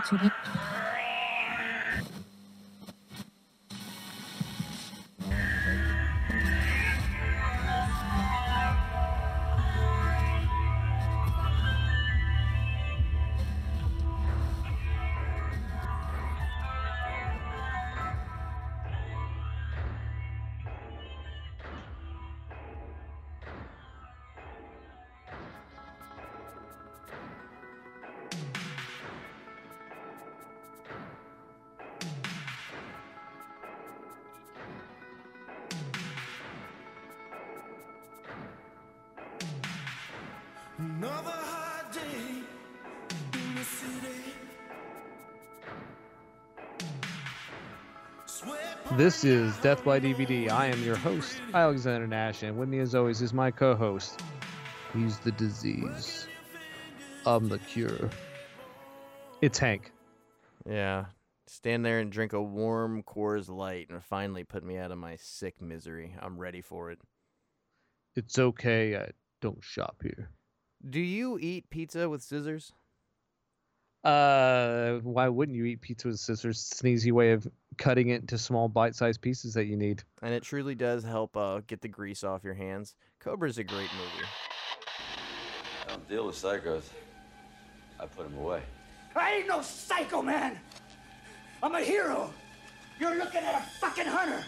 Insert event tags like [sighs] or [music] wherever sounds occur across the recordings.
出去。This is Death by DVD. I am your host, Alexander Nash, and with me, as always, is my co host. He's the disease. I'm the cure. It's Hank. Yeah. Stand there and drink a warm Coors Light and finally put me out of my sick misery. I'm ready for it. It's okay. I don't shop here. Do you eat pizza with scissors? Uh, why wouldn't you eat pizza with scissors? It's an easy way of cutting it into small bite-sized pieces that you need. And it truly does help uh, get the grease off your hands. Cobra's a great movie. I don't deal with psychos. I put them away. I ain't no psycho, man. I'm a hero. You're looking at a fucking hunter.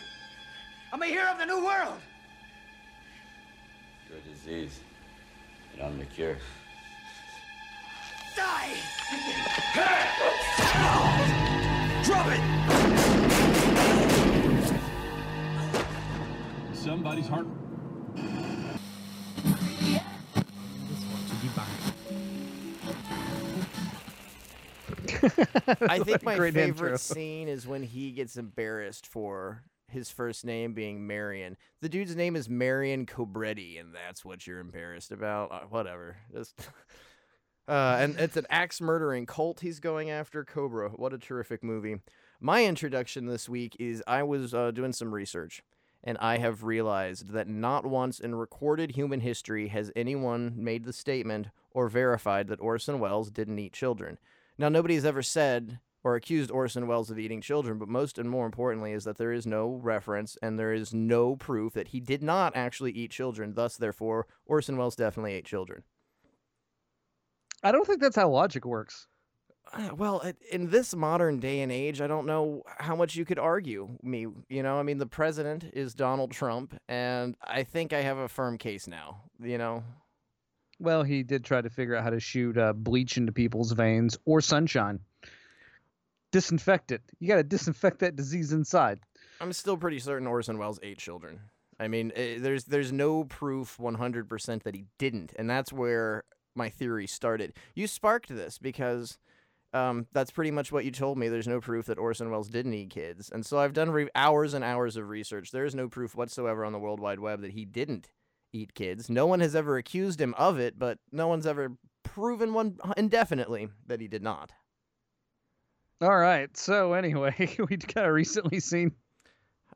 I'm a hero of the new world. You're a disease, and I'm the cure. Die! Drop it! Somebody's heart. [laughs] I think my favorite intro. scene is when he gets embarrassed for his first name being Marion. The dude's name is Marion Cobretti, and that's what you're embarrassed about. Uh, whatever. Just. [laughs] Uh, and it's an axe murdering cult he's going after. Cobra. What a terrific movie. My introduction this week is I was uh, doing some research, and I have realized that not once in recorded human history has anyone made the statement or verified that Orson Welles didn't eat children. Now, nobody's ever said or accused Orson Welles of eating children, but most and more importantly is that there is no reference and there is no proof that he did not actually eat children. Thus, therefore, Orson Welles definitely ate children. I don't think that's how logic works. Uh, Well, in this modern day and age, I don't know how much you could argue me. You know, I mean, the president is Donald Trump, and I think I have a firm case now. You know, Well, he did try to figure out how to shoot uh, bleach into people's veins or sunshine. Disinfect it. You got to disinfect that disease inside. I'm still pretty certain Orson Welles ate children. I mean, eh, there's there's no proof 100% that he didn't, and that's where my theory started. You sparked this because um, that's pretty much what you told me. There's no proof that Orson Welles didn't eat kids, and so I've done re- hours and hours of research. There is no proof whatsoever on the World Wide Web that he didn't eat kids. No one has ever accused him of it, but no one's ever proven one indefinitely that he did not. All right. So anyway, [laughs] we kind of recently seen.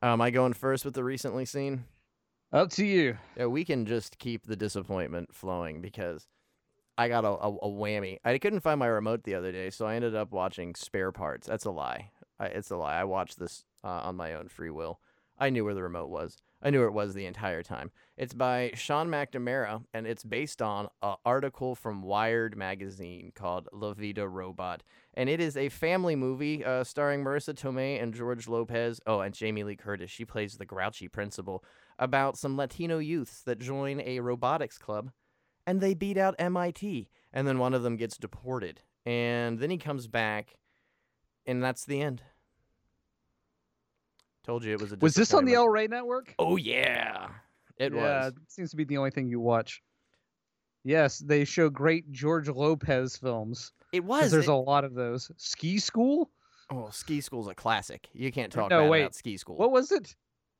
Am I going first with the recently seen? Up to you. Yeah, we can just keep the disappointment flowing because I got a, a, a whammy. I couldn't find my remote the other day, so I ended up watching Spare Parts. That's a lie. I, it's a lie. I watched this uh, on my own free will. I knew where the remote was. I knew where it was the entire time. It's by Sean McNamara, and it's based on an article from Wired magazine called La Vida Robot. And it is a family movie uh, starring Marisa Tomei and George Lopez. Oh, and Jamie Lee Curtis. She plays the grouchy principal about some Latino youths that join a robotics club and they beat out MIT. And then one of them gets deported. And then he comes back, and that's the end. Told you it was a Was this on the. El Rey network? Oh, yeah. It yeah, was. it seems to be the only thing you watch. Yes, they show great George Lopez films. It was. There's It- a lot of those. Ski School? oh, Ski School's a classic. You can't talk No, wait. about Ski School. What was it?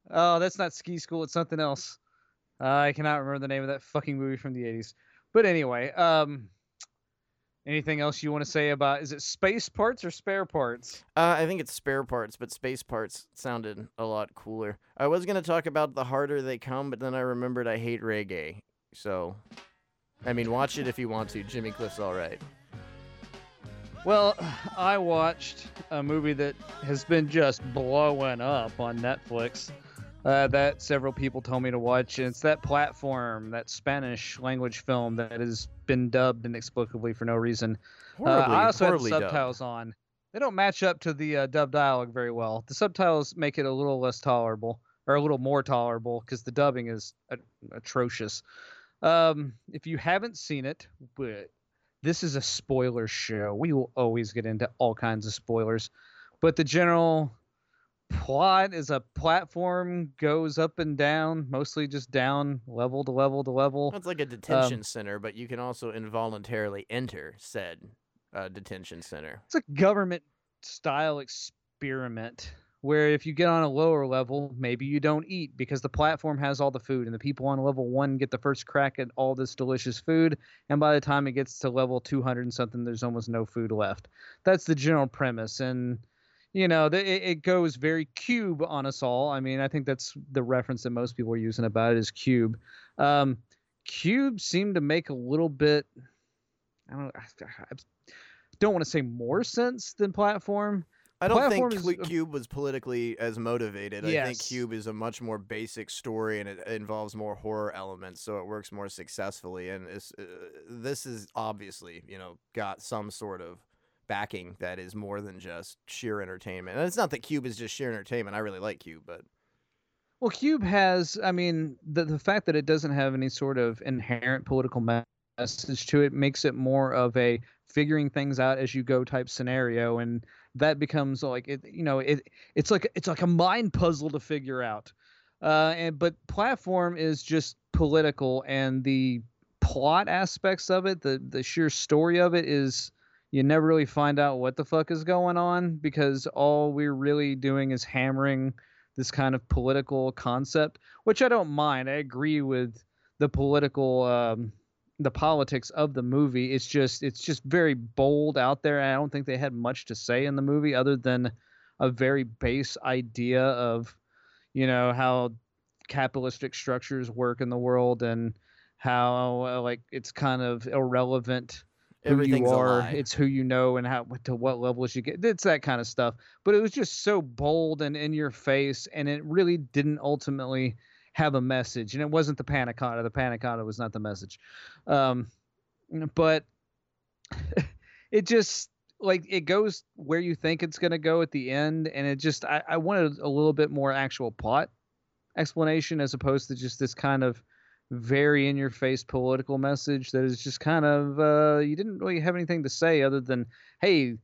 Oh, that's not Ski School. It's something else. Uh, I cannot remember the name of that fucking movie from the 80s. But anyway, um, anything else you want to say about? Is it space parts or spare parts? Uh, I think it's spare parts, but space parts sounded a lot cooler. I was gonna talk about the harder they come, but then I remembered I hate reggae. So, I mean, watch it if you want to. Jimmy Cliff's all right. Well, I watched a movie that has been just blowing up on Netflix. Uh, that several people told me to watch. And it's that platform, that Spanish language film that has been dubbed inexplicably for no reason. Uh, I also had the horribly dubbed. subtitles on. They don't match up to the uh, dub dialogue very well. The subtitles make it a little less tolerable, or a little more tolerable, because the dubbing is a- atrocious. Um, if you haven't seen it, but this is a spoiler show. We will always get into all kinds of spoilers, but the general plot is a platform goes up and down, mostly just down, level to level to level. It's like a detention center, but you can also involuntarily enter said uh, detention center. it's a government style experiment where if you get on a lower level, maybe you don't eat because the platform has all the food and the people on level 1 get the first crack at all this delicious food and by the time it gets to level 200 and something there's almost no food left. That's the general premise and you know, the, it, it goes very cube on us all. I mean, I think that's the reference that most people are using about it is cube. Um, cube seemed to make a little bit I don't I, I don't want to say more sense than platform. I don't think Platform is Cube was politically as motivated. I think Cube is a much more basic story and it involves more horror elements, so it works more successfully. And it's, uh, this is obviously, you know, got some sort of backing that is more than just sheer entertainment. And it's not that Cube is just sheer entertainment. I really like Cube, but Well, Cube has, I mean, the the fact that it doesn't have any sort of inherent political message to it makes it more of a figuring things out as you go type scenario, and that becomes like it, you know, it it's like it's like a mind puzzle to figure out. Uh, and but platform is just political, and the plot aspects of it, the the sheer story of it is you never really find out what the fuck is going on because all we're really doing is hammering this kind of political concept, which I don't mind. I agree with the political, um, the politics of the movie. It's just, it's just very bold out there. I don't think they had much to say in the movie other than a very base idea of, you know, how capitalistic structures work in the world and how uh, like it's kind of irrelevant who you a are. lie. It's who you know and how to what levels you get. It's that kind of stuff. But it was just so bold and in your face, and it really didn't ultimately have a message. And it wasn't the panna cotta. The panna cotta was not the message. Um, but [laughs] it just like it goes where you think it's going to go at the end, and it just I, I wanted a little bit more actual plot explanation as opposed to just this kind of very in your face political message that is just kind of uh, you didn't really have anything to say other than hey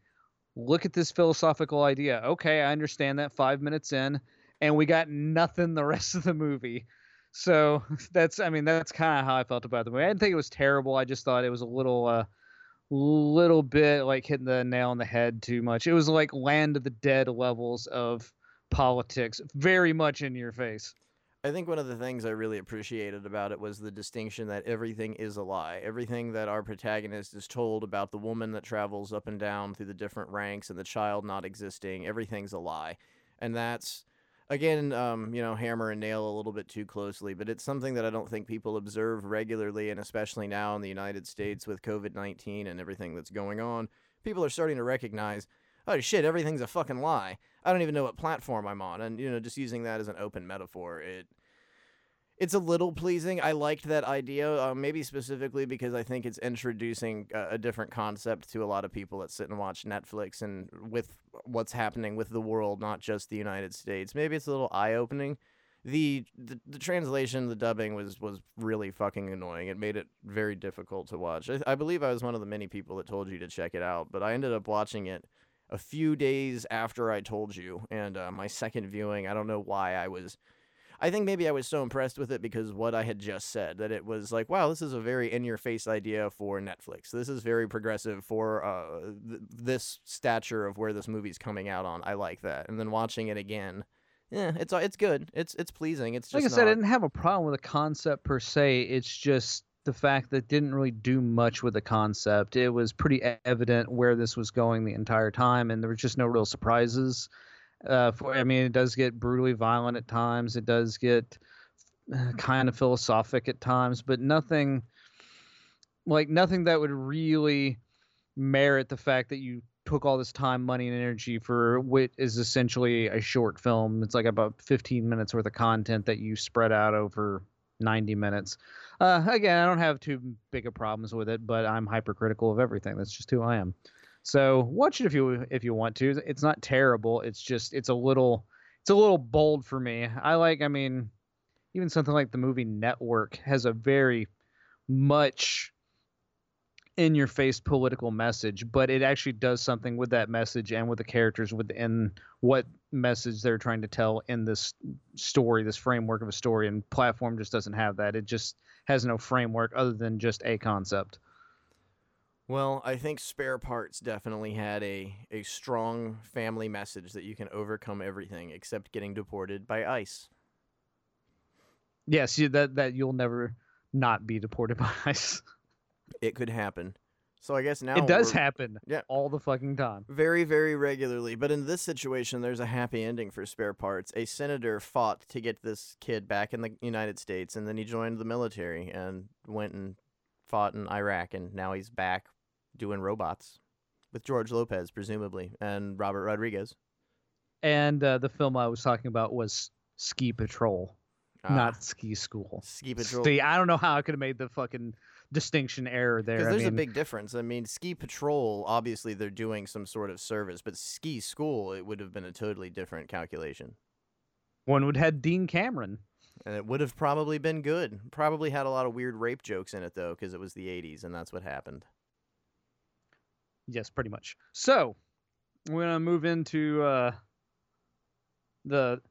look at this philosophical idea. Okay i understand that five minutes in and we got nothing the [laughs] rest of the movie. So [laughs] that's i mean that's kind of how i felt about the movie. I didn't think it was terrible i just thought it was a little uh little bit like hitting the nail on the head too much. It was like land of the dead levels of politics very much in your face I think one of the things I really appreciated about it was the distinction that everything is a lie. Everything that our protagonist is told about the woman that travels up and down through the different ranks and the child not existing, everything's a lie. And that's, again, um, you know, hammer and nail a little bit too closely, but it's something that I don't think people observe regularly, and especially now in the United States with COVID 19 and everything that's going on. People are starting to recognize oh shit, everything's a fucking lie. I don't even know what platform I'm on, and you know, just using that as an open metaphor, it it's a little pleasing. I liked that idea, uh, maybe specifically because I think it's introducing a, a different concept to a lot of people that sit and watch Netflix and with what's happening with the world, not just the United States. Maybe it's a little eye opening. The, the the translation, the dubbing was was really fucking annoying. It made it very difficult to watch. I, I believe I was one of the many people that told you to check it out, but I ended up watching it a few days after I told you, and uh, my second viewing, I don't know why I was. I think maybe I was so impressed with it because what I had just said that it was like, wow, this is a very in-your-face idea for Netflix. This is very progressive for uh, th- this stature of where this movie's coming out on. I like that. And then watching it again, yeah, it's uh, it's good. It's it's pleasing. It's just like I said, I didn't have a problem with the concept per se. It's just the fact that it didn't really do much with the concept. It was pretty evident where this was going the entire time, and there was just no real surprises. Uh, for I mean, it does get brutally violent at times. It does get uh, kind of philosophic at times, but nothing like nothing that would really merit the fact that you took all this time, money, and energy for what is essentially a short film. It's like about 15 minutes worth of content that you spread out over 90 minutes. Uh, again, I don't have too big of problems with it, but I'm hypercritical of everything. That's just who I am. So watch it if you if you want to. It's not terrible. It's just it's a little it's a little bold for me. I like. I mean, even something like the movie Network has a very much in your face political message, but it actually does something with that message and with the characters within what message they're trying to tell in this story, this framework of a story. And platform just doesn't have that. It just has no framework other than just a concept. Well, I think Spare Parts definitely had a, a strong family message that you can overcome everything except getting deported by ICE. Yes, that that you'll never not be deported [laughs] by ICE. It could happen. So I guess now it does happen Yeah. all the fucking time. Very, very regularly. But in this situation, there's a happy ending for spare parts. A senator fought to get this kid back in the United States, and then he joined the military and went and fought in Iraq, and now he's back doing robots with George Lopez, presumably, and Robert Rodriguez. And uh, the film I was talking about was Ski Patrol, Ah, not Ski School. Ski Patrol. See, I don't know how I could have made the fucking distinction error there. Because I there's mean, a big difference. I mean, ski patrol, obviously they're doing some sort of service, but ski school, it would have been a totally different calculation. one would had Dean Cameron. And it would have probably been good. Probably had a lot of weird rape jokes in it, though, because it was the 80s and that's what happened. Yes, pretty much. So we're gonna move into uh, the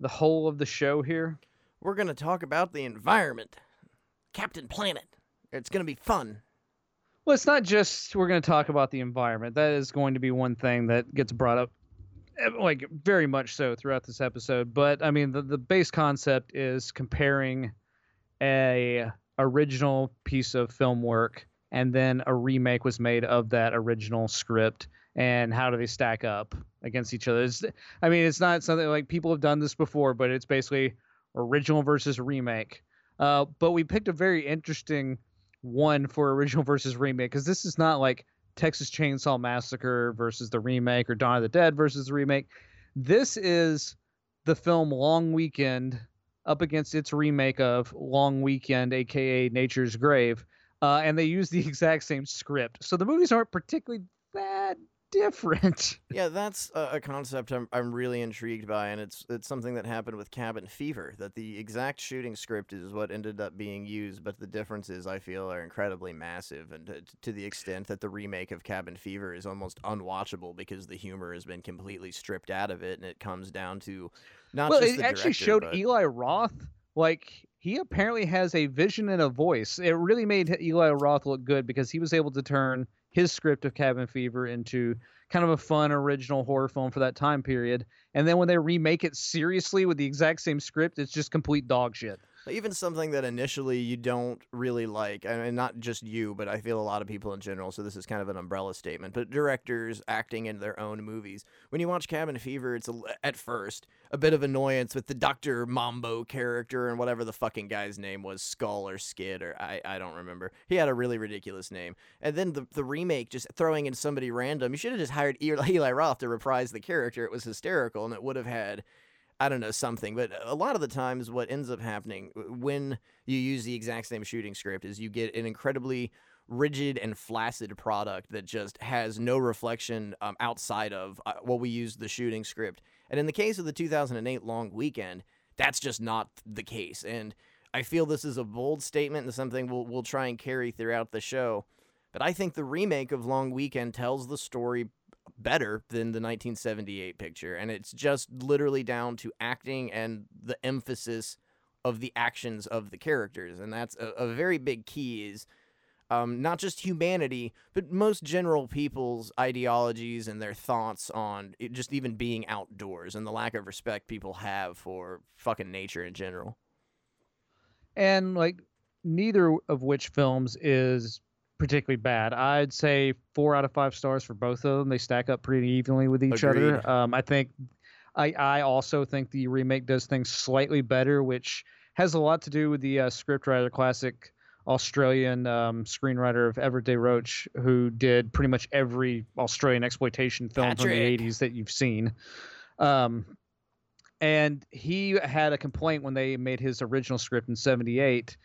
the whole of the show here. We're going to talk about the environment. Captain Planet. It's going to be fun. Well, it's not just we're going to talk about the environment. That is going to be one thing that gets brought up, like very much so throughout this episode. But I mean, the the base concept is comparing a original piece of film work and then a remake was made of that original script and how do they stack up against each other? It's, i mean it's not something like people have done this before but it's basically original versus remake. Uh, but we picked a very interesting one for original [laughs] versus remake because this is not like Texas Chainsaw Massacre versus the remake or Dawn of the Dead versus the remake. This is the film Long Weekend up against its remake of Long Weekend, aka Nature's Grave, uh, and they use the [laughs] exact same script. So the movies aren't particularly that different. [laughs] Yeah, that's a, concept I'm, I'm really intrigued by, and it's it's something that happened with Cabin Fever. That the exact shooting script is what ended up being used, but the differences I feel are incredibly massive, and to, to the extent that the remake of Cabin Fever is almost unwatchable because the humor has been completely stripped out of it, and it comes down to not well, it actually director, showed but- Eli Roth like he apparently has a vision and a voice. It really made Eli Roth look good because he was able to turn his script of Cabin Fever into kind of a fun original horror film for that time period. And then when they remake it seriously with the exact same script, it's just complete dog shit. Even something that initially you don't really like, I mean, not just you, but I feel a lot of people in general, so this is kind of an umbrella statement, but directors acting in their own movies. When you watch Cabin Fever, it's a, at first a bit of annoyance with the Dr. Mambo character and whatever the fucking guy's name was, Skull or Skid, or I, I don't remember. He had a really ridiculous name. And then the, the remake, just throwing in somebody random, you should have just hired [laughs] Eli Roth to reprise the character. It was hysterical, and it would have had. I don't know something, but a lot of the times what ends up happening when you use the exact same shooting script is you get an incredibly rigid and flaccid product that just has no reflection um, outside of uh, what we used the shooting script. And in the case of the 2008 long weekend, that's just not the case. And I feel this is a bold statement and something we'll we'll try and carry throughout the show. But I think the remake of Long Weekend tells the story better than the 1978 picture and it's just literally down to acting and the emphasis of the actions of the characters and that's a, a very big key is um, not just humanity but most general people's ideologies and their thoughts on it just even being outdoors and the lack of respect people have for fucking nature in general. And like neither of which films is particularly bad. I'd say four out of five stars for both of them. They stack up pretty evenly with each Agreed. other. Um, I think I I also think the remake does things slightly better, which has a lot to do with the uh, scriptwriter classic Australian um, screenwriter of Everett De Roche, who did pretty much every Australian exploitation film from the 80s that you've seen. Um, and he had a complaint when they made his original script in 78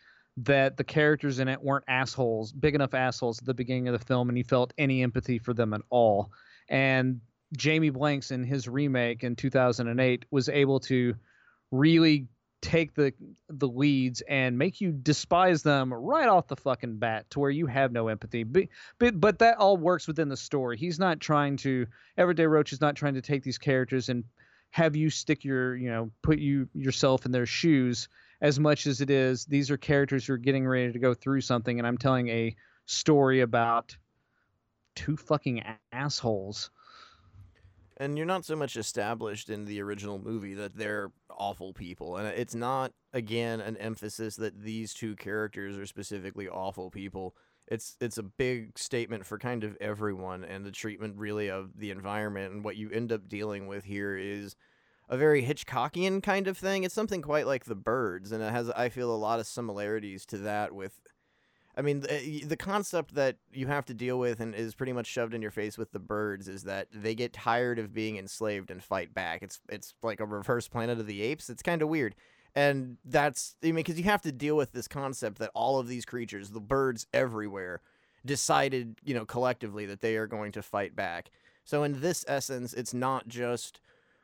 that the characters in it weren't assholes, big enough assholes at the beginning of the film, and he felt any empathy for them at all. And Jamie Blanks in his remake in 2008 was able to really take the the leads and make you despise them right off the fucking bat to where you have no empathy. But but, but that all works within the story. He's not trying to Everett De Roche is not trying to take these characters and have you stick your, you know, put you yourself in their shoes as much as it is these are characters who are getting ready to go through something and I'm telling a story about two fucking assholes. And you're not so much established in the original movie that they're awful people. And it's not, again, an emphasis that these two characters are specifically awful people. It's it's a big statement for kind of everyone and the treatment really of the environment and what you end up dealing with here is a very Hitchcockian kind of thing. It's something quite like The Birds and it has I feel a lot of similarities to that with I mean, the, the concept that you have to deal with and is pretty much shoved in your face with the birds is that they get tired of being enslaved and fight back. It's it's like a reverse Planet of the Apes. It's kind of weird, and that's I mean, because you have to deal with this concept that all of these creatures, the birds everywhere, decided you know collectively that they are going to fight back. So in this essence, it's not just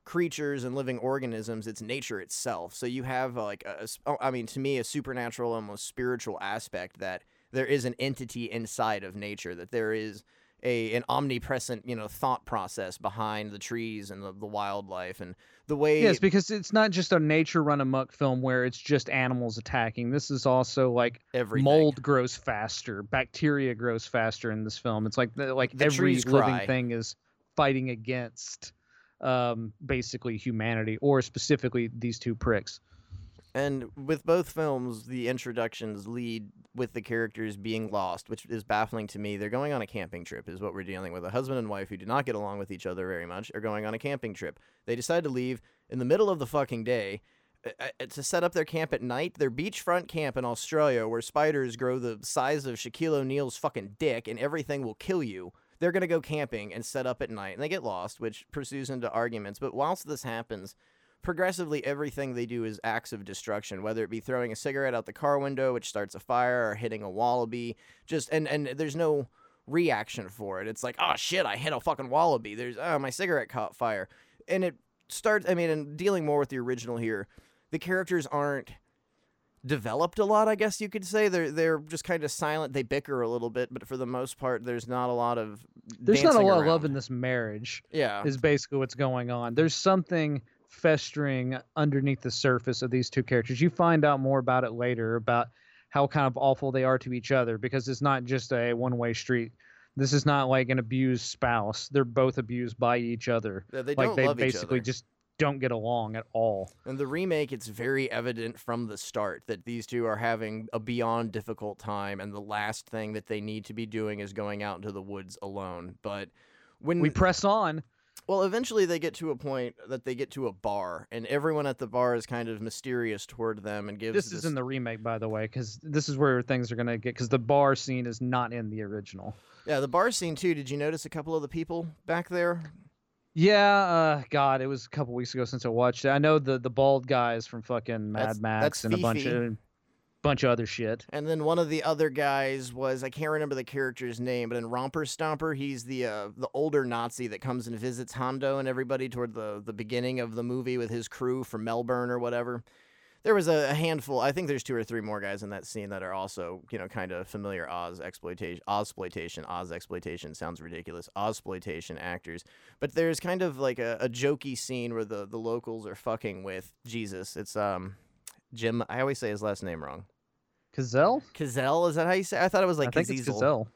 creatures and living organisms it's nature itself so you have like a, a oh, i mean to me a supernatural almost spiritual aspect that there is an entity inside of nature that there is a an omnipresent you know thought process behind the trees and the, the wildlife and the way Yes, because it's not just a nature run amok film where it's just animals attacking. This is also like everything mold grows faster, bacteria grows faster in this film. It's like like The every living cry. thing is fighting against um basically humanity or specifically these two pricks. And with both films, the introductions lead with the characters being lost, which is baffling to me. They're going on a camping trip, is what we're dealing with. A husband and wife who do not get along with each other very much are going on a camping trip. They decide to leave in the middle of the fucking day uh, uh, to set up their camp at night. Their beachfront camp in Australia, where spiders grow the size of Shaquille O'Neal's fucking dick and everything will kill you. They're going to go camping and set up at night, and they get lost, which pursues into arguments. But whilst this happens, progressively everything they do is acts of destruction whether it be throwing a cigarette out the car window which starts a fire or hitting a wallaby. Just and and there's no reaction for it. It's like oh shit i hit a fucking wallaby. There's oh my cigarette caught fire. And it starts i mean and dealing more with the original here the characters aren't developed a lot i guess you could say. They're they're just kind of silent. They bicker a little bit but for the most part there's not a lot of There's not a lot of love in this marriage. yeah. is basically what's going on. There's something festering underneath the surface of these two characters. You find out more about it later about how kind of awful they are to each other because it's not just a one-way street. This is not like an abused spouse. They're both abused by each other. They- they like don't they love each basically just don't get along at all. In the remake, it's very evident from the start that these two are having a beyond difficult time, and the last thing that they need to be doing is going out into the woods alone. But when We press on. Well, eventually they get to a point that they get to a bar, and everyone at the bar is kind of mysterious toward them and gives This is in the remake, by the way, because this is where things are gonna get. Because the bar scene is not in the original. yeah the bar scene too. Did you notice a couple of the people back there? Yeah, uh, God, it was a couple weeks ago since I watched it. I know the the bald guys from fucking Mad That's- Max that's and a bunch of bunch of other shit. And then one of the other guys was I can't remember the character's name, but in Romper Stomper, he's the uh, the older Nazi that comes and visits Hando and everybody toward the the beginning of the movie with his crew from Melbourne or whatever. There was a, handful. I think there's two or three more guys in that scene that are also you know kind of familiar Oz exploitation, Ozploitation, Oz exploitation sounds ridiculous. Oz exploitation actors, but there's kind of like a, a jokey scene where the the locals are fucking with Jesus. It's um. Jim, I always say his last name wrong. Cazell? Cazell, is that how you say? It? I thought it was like I think it's Cazeel. Cazell.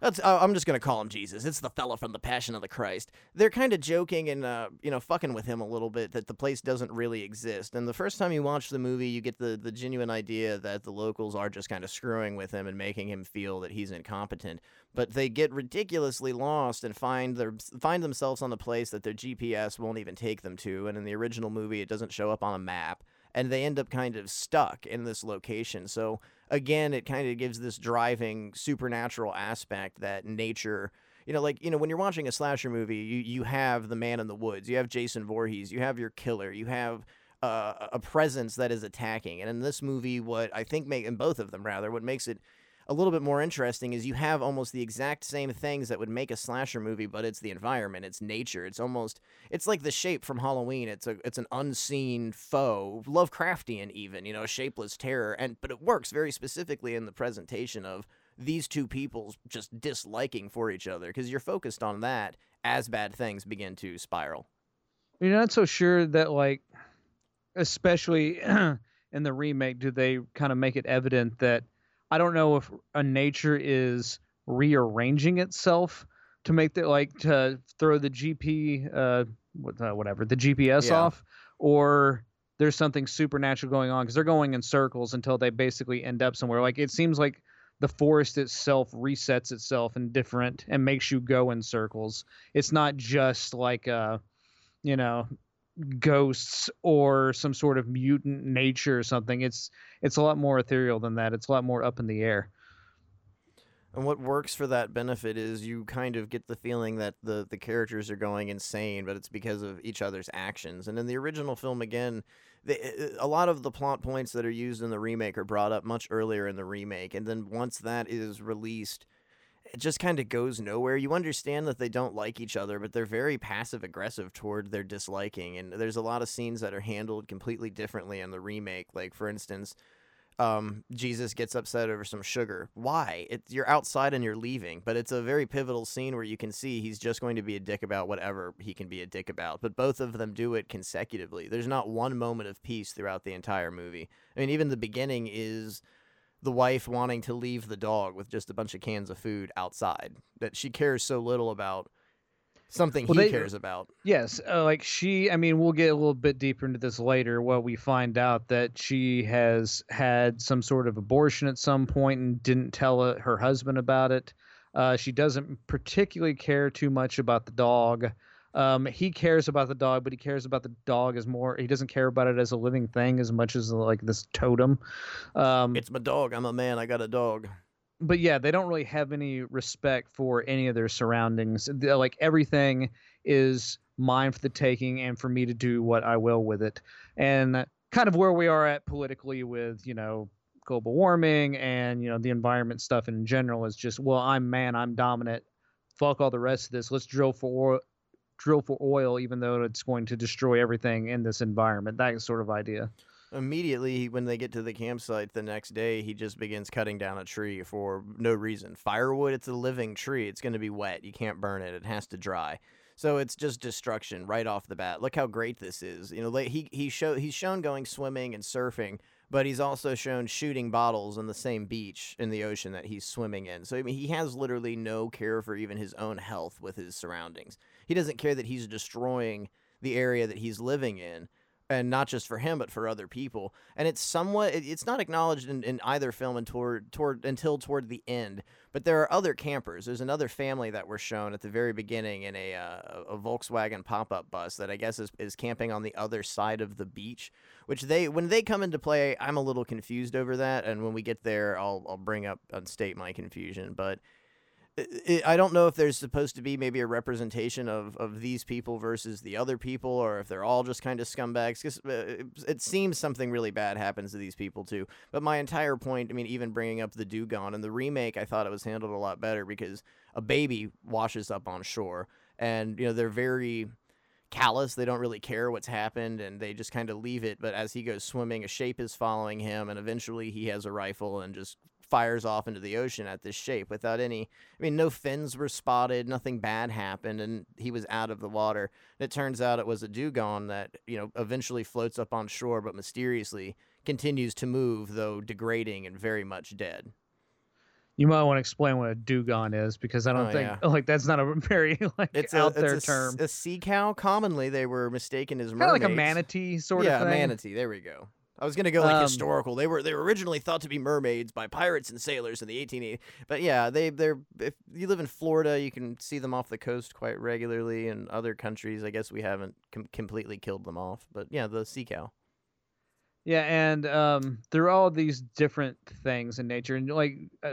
That's uh, I'm just gonna call him Jesus. It's the fella from the Passion of the Christ. They're kind of joking and uh, you know fucking with him a little bit that the place doesn't really exist. And the first time you watch the movie, you get the the genuine idea that the locals are just kind of screwing with him and making him feel that he's incompetent. But they get ridiculously lost and find their find themselves on the place that their GPS won't even take them to. And in the original movie, it doesn't show up on a map. And they end up kind of stuck in this location. So again, it kind of gives this driving supernatural aspect that nature. You know, like you know, when you're watching a slasher movie, you you have the man in the woods, you have Jason Voorhees, you have your killer, you have uh, a presence that is attacking. And in this movie, what I think make in both of them rather, what makes it a little bit more interesting is you have almost the exact same things that would make a slasher movie, but it's the environment, it's nature. It's almost it's like the shape from Halloween. It's a it's an unseen foe, Lovecraftian even, you know, shapeless terror. And but it works very specifically in the presentation of these two people just disliking for each other because you're focused on that as bad things begin to spiral. You're not so sure that like, especially [clears throat] in the remake, do they kind of make it evident that I don't know if a nature is rearranging itself to make the like to throw the GP uh, uh whatever the GPS Yeah. off or there's something supernatural going on because they're going in circles until they basically end up somewhere like it seems like the forest itself resets itself in different and makes you go in circles it's not just like uh you know ghosts or some sort of mutant nature or something it's it's a lot more ethereal than that it's a lot more up in the air And what works for that benefit is you kind of get the feeling that the, the characters are going insane, but it's because of each other's actions. And in the original film, again, the, eh, eh, a lot of the plot points that are used in the remake are brought up much earlier in the remake. And then once that is released, it just kind of goes nowhere. You understand that they don't like each other, but they're very passive aggressive toward their disliking. And there's a lot of scenes that are handled completely differently in the remake. Like, for instance, um, Jesus gets upset over some sugar. Why? It's you're outside and you're leaving, but it's a very pivotal scene where you can see he's just going to be a dick about whatever he can be a dick about. But both of them do it consecutively. There's not one moment of peace throughout the entire movie. I mean, even the beginning is the wife wanting to leave the dog with just a bunch of cans of food outside that she cares so little about something Well, he they- cares about. Yes, uh, like she. I mean, we'll get a little bit deeper into this later. Where we find out that she has had some sort of abortion at some point and didn't tell uh, her husband about it. Uh, she doesn't particularly care too much about the dog. Um, he cares about the dog, but he cares about the dog as more. He doesn't care about it as a living thing as much as like this totem. Um, It's my dog. I'm a man. I got a dog. but yeah, they don't really have any respect for any of their surroundings. They're like everything is mine for the taking and for me to do what I will with it. And kind of where we are at politically with, you know, global warming and, you know, the environment stuff in general is just, well, I'm man, I'm dominant. Fuck all the rest of this. Let's drill for oil, drill for oil even though it's going to destroy everything in this environment. That sort of idea. Immediately, when they get to the campsite the next day, he just begins cutting down a tree for no reason. Firewood, it's a living tree. It's going to be wet. You can't burn it. It has to dry. So it's just destruction right off the bat. Look how great this is. You know, he he show he's shown going swimming and surfing, but he's also shown shooting bottles on the same beach in the ocean that he's swimming in. So I mean, he has literally no care for even his own health with his surroundings. He doesn't care that he's destroying the area that he's living in and not just for him but for other people. And it's somewhat it's not acknowledged in, in either film and toward toward until toward the end. But there are other campers. There's another family that were shown at the very beginning in a uh, a Volkswagen pop-up bus that I guess is, is camping on the other side of the beach which they when they come into play I'm a little confused over that. And when we get there I'll I'll bring up and state my confusion. But I don't know if there's supposed to be maybe a representation of, of these people versus the other people, or if they're all just kind of scumbags. Because uh, it, it seems something really bad happens to these people too. But my entire point, I mean, even bringing up the dugong and the remake, I thought it was handled a lot better because a baby washes up on shore, and you know they're very callous. They don't really care what's happened, and they just kind of leave it. But as he goes swimming, a shape is following him, and eventually he has a rifle and just fires off into the ocean at this shape without any. I mean, no fins were spotted, nothing bad happened, and he was out of the water. And it turns out it was a dugong that you know eventually floats up on shore, but mysteriously continues to move, though degrading and very much dead. You might want to explain what a dugong is because I don't Oh, think yeah. like that's not a [laughs] very like It's out a, there it's a, term. a sea cow. Commonly, they were mistaken as kind of like a manatee sort yeah, of thing. a manatee. There we go. I was gonna go like Um, historical. They were they were originally thought to be mermaids by pirates and sailors in the 1880s. But yeah, they they're if you live in Florida, you can see them off the coast quite regularly. In other countries, I guess we haven't com- completely killed them off. But yeah, the sea cow. Yeah, and um, there are all these different things in nature, and like uh,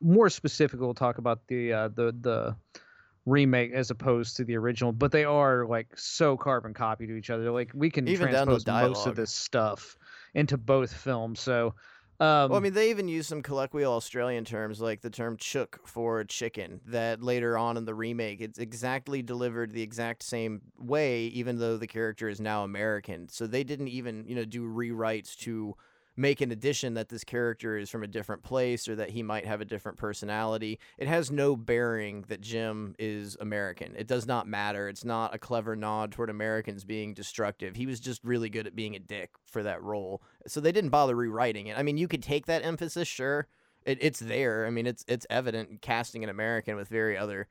more specific, we'll talk about the uh, the the remake as opposed to the original. But they are like so carbon copy to each other. Like we can Even down to transpose most of this stuff into both films. So, um, Well, I mean, they even use some colloquial Australian terms like the term chook for chicken that later on in the remake, it's exactly delivered the exact same way, even though the character is now American. So they didn't even, you know, do rewrites to make an addition that this character is from a different place or that he might have a different personality. It has no bearing that Jim is American. It does not matter. It's not a clever nod toward Americans being destructive. He was just really good at being a dick for that role. So they didn't bother rewriting it. I mean, you could take that emphasis, sure. It, it's there. I mean, it's it's evident casting an American with very other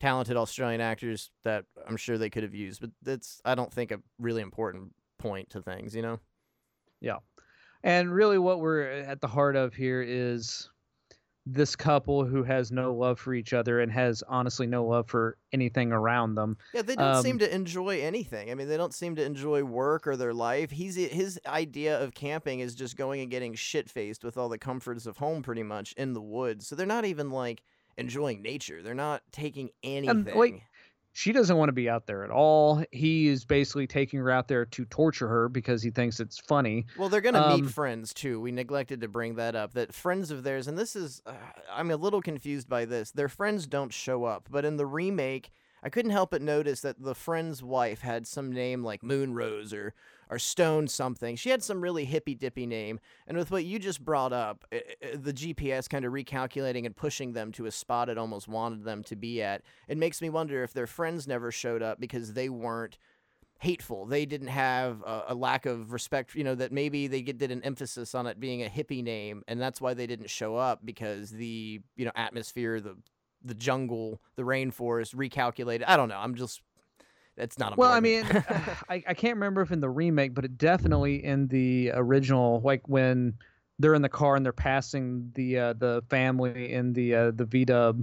talented Australian actors that I'm sure they could have used, but that's I don't think a really important point to things, you know. And really, what we're at the heart of here is this couple who has no love for each other and has honestly no love for anything around them. Yeah, they don't seem Um, to enjoy anything. I mean, they don't seem to enjoy work or their life. He's his idea of camping is just going and getting shit faced with all the comforts of home, pretty much in the woods. So they're not even like enjoying nature. They're not taking anything. like, She doesn't want to be out there at all. He is basically taking her out there to torture her because he thinks it's funny. Well, they're going to Um, meet friends too. We neglected to bring that up. That friends of theirs, and this is, uh, I'm a little confused by this. Their friends don't show up, but in the remake, I couldn't help but notice that the friend's wife had some name like Moonrose or or Stone something. She had some really hippy dippy name. And with what you just brought up, i- i- the GPS kind of recalculating and pushing them to a spot it almost wanted them to be at, it makes me wonder if their friends never showed up because they weren't hateful. They didn't have a, a lack of respect. You know that maybe they get, did an emphasis on it being a hippie name, and that's why they didn't show up because the you know atmosphere, the the jungle, the rainforest recalculated. I don't know. I'm just. It's not a Well, I mean, [laughs] [sighs] I, I can't remember if in the remake, but it definitely in the original, like when they're in the car and they're passing the uh, the family in the uh, the Vita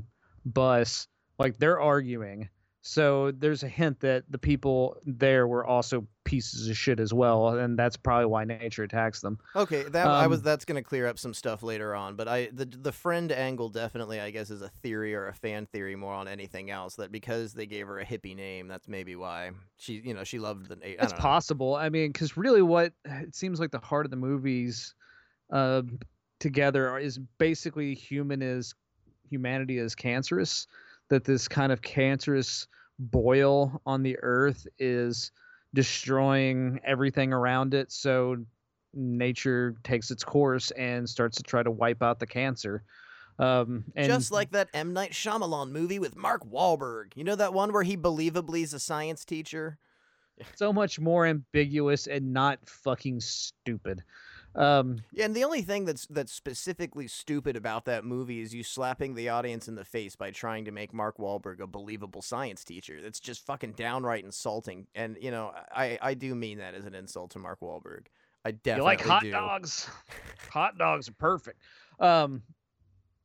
bus, like they're arguing. So there's a hint that the people there were also pieces of shit as well, and that's probably why nature attacks them. Okay, that I was Um, that's going to clear up some stuff later on, but I the the friend angle definitely I guess is a theory or a fan theory more on anything else that because they gave her a hippie name, that's maybe why she you know she loved the name. It's possible. I mean, because really, what it seems like the heart of the movies uh, together is basically human is humanity is cancerous. That this kind of cancerous boil on the earth is destroying everything around it. So nature takes its course and starts to try to wipe out the cancer. Um, and Just like that M Night Shyamalan movie with Mark Wahlberg. You know that one where he believably is a science teacher. so much more ambiguous and not fucking stupid. Um, Yeah, and the only thing that's that's specifically stupid about that movie is you slapping the audience in the face by trying to make Mark Wahlberg a believable science teacher. That's just fucking downright insulting. And you know, I I do mean that as an insult to Mark Wahlberg. I definitely you like hot do. dogs [laughs] hot dogs are perfect um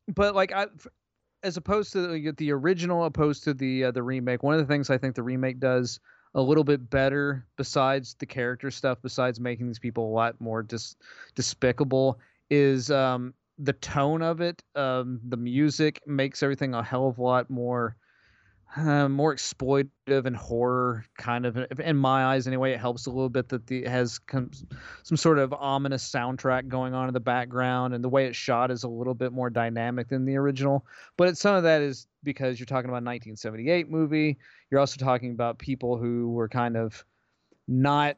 but like i f- as opposed to the, the original opposed to the uh, the remake one of the things i think the remake does a little bit better besides the character stuff besides making these people a lot more dis- despicable is um the tone of it um the music makes everything a hell of a lot more uh, more exploitive and horror kind of in my eyes anyway it helps a little bit that the it has com- some sort of ominous soundtrack going on in the background and the way it's shot is a little bit more dynamic than the original. But some of that is because you're talking about a 1978 movie. You're also talking about people who were kind of not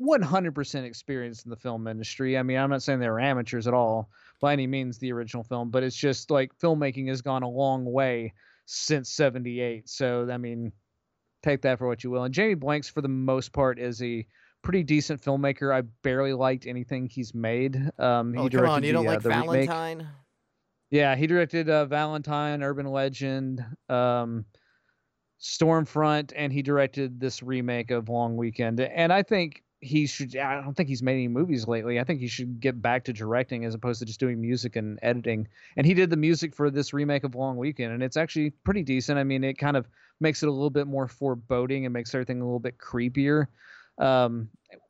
100% experienced in the film industry. I mean i'm not saying they were amateurs at all by any means the original film but it's just like filmmaking has gone a long way since 78 so i mean take that for what you will and jamie blanks for the most part is a pretty decent filmmaker i barely liked anything he's made um he Oh, come on, you the, don't uh, like remake. Valentine? Yeah, he directed uh, Valentine, Urban Legend, um, Stormfront, and he directed this remake of Long Weekend. And I think he should. I don't think he's made any movies lately. I think he should get back to directing as opposed to just doing music and editing. And he did the music for this remake of Long Weekend, and it's actually pretty decent. I mean, it kind of makes it a little bit more foreboding and makes everything a little bit creepier. Um,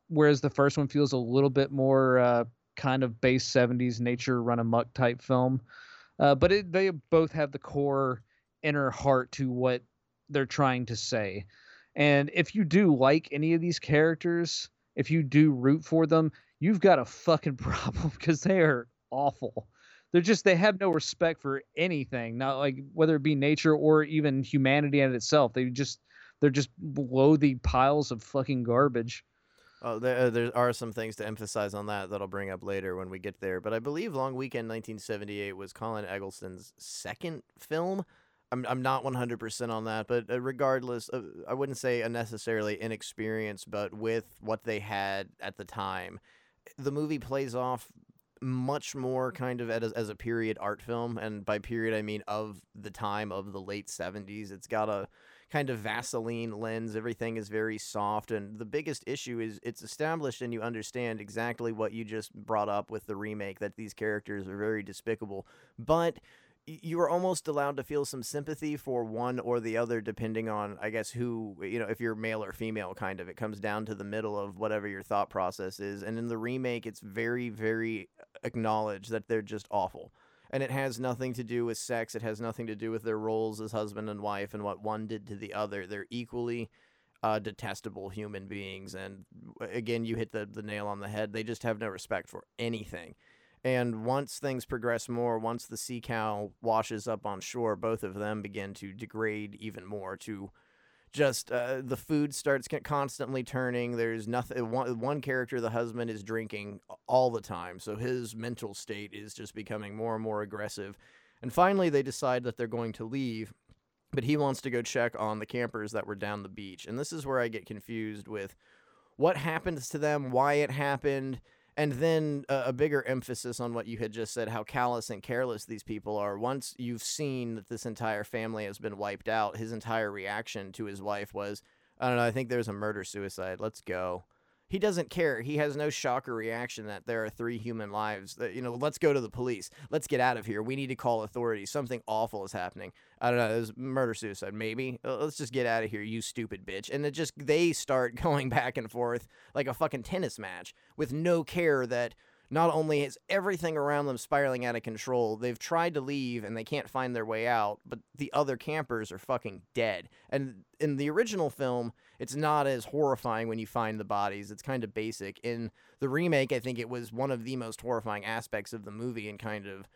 whereas the first one feels a little bit more uh, kind of base 70s nature run amuck type film. Uh, but it, they both have the core inner heart to what they're trying to say. And if you do like any of these characters, if you do root for them, you've got a fucking [laughs] problem because they are awful. They're just they have no respect for anything, not like whether it be nature or even humanity in itself. They just they're just loathy piles of fucking garbage. Oh, there, uh, there are some things to emphasize on that that I'll bring up later when we get there. But I believe Long Weekend 1978 was Colin Eggleston's second film. I'm, I'm not 100% on that, but uh, regardless, uh, I wouldn't say unnecessarily inexperienced, but with what they had at the time, the movie plays off much more kind of as, as a period art film. And by period, I mean of the time of the late 70s. It's got a kind of Vaseline lens. Everything is very soft. And the biggest issue is it's established and you understand exactly what you just brought up with the remake that these characters are very despicable. But you are almost allowed to feel some sympathy for one or the other depending on i guess who you know if you're male or female kind of. It comes down to the middle of whatever your thought process is. And in the remake it's very very acknowledged that they're just awful. And it has nothing to do with sex. It has nothing to do with their roles as husband and wife and what one did to the other. They're equally uh, detestable human beings. And again you hit the, the nail on the head. They just have no respect for anything and once things progress more, once the sea cow washes up on shore, both of them begin to degrade even more. To just uh, the food starts constantly turning. There's nothing. One, one character, the husband, is drinking all the time, so his mental state is just becoming more and more aggressive. And finally, they decide that they're going to leave, but he wants to go check on the campers that were down the beach. And this is where I get confused with what happens to them, why it happened and then a, bigger emphasis on what you had just said how callous and careless these people are. Once you've seen that this entire family has been wiped out his entire reaction to his wife was i don't know i think there's a murder suicide. Let's go he doesn't care. He has no shock or reaction that there are three human lives. That you know, let's go to the police. Let's get out of here. We need to call authorities. Something awful is happening. I don't know. It was murder suicide, maybe. Uh, let's just get out of here, you stupid bitch. And it just they start [laughs] going back and forth like a fucking tennis match with no care that not only is everything around them spiraling out of control, they've tried to leave and they can't find their way out, but the other campers are fucking dead. And in the original film, it's not as horrifying when you find the bodies. It's kind of basic. In the remake, I think it was one of the most horrifying aspects of the movie and kind of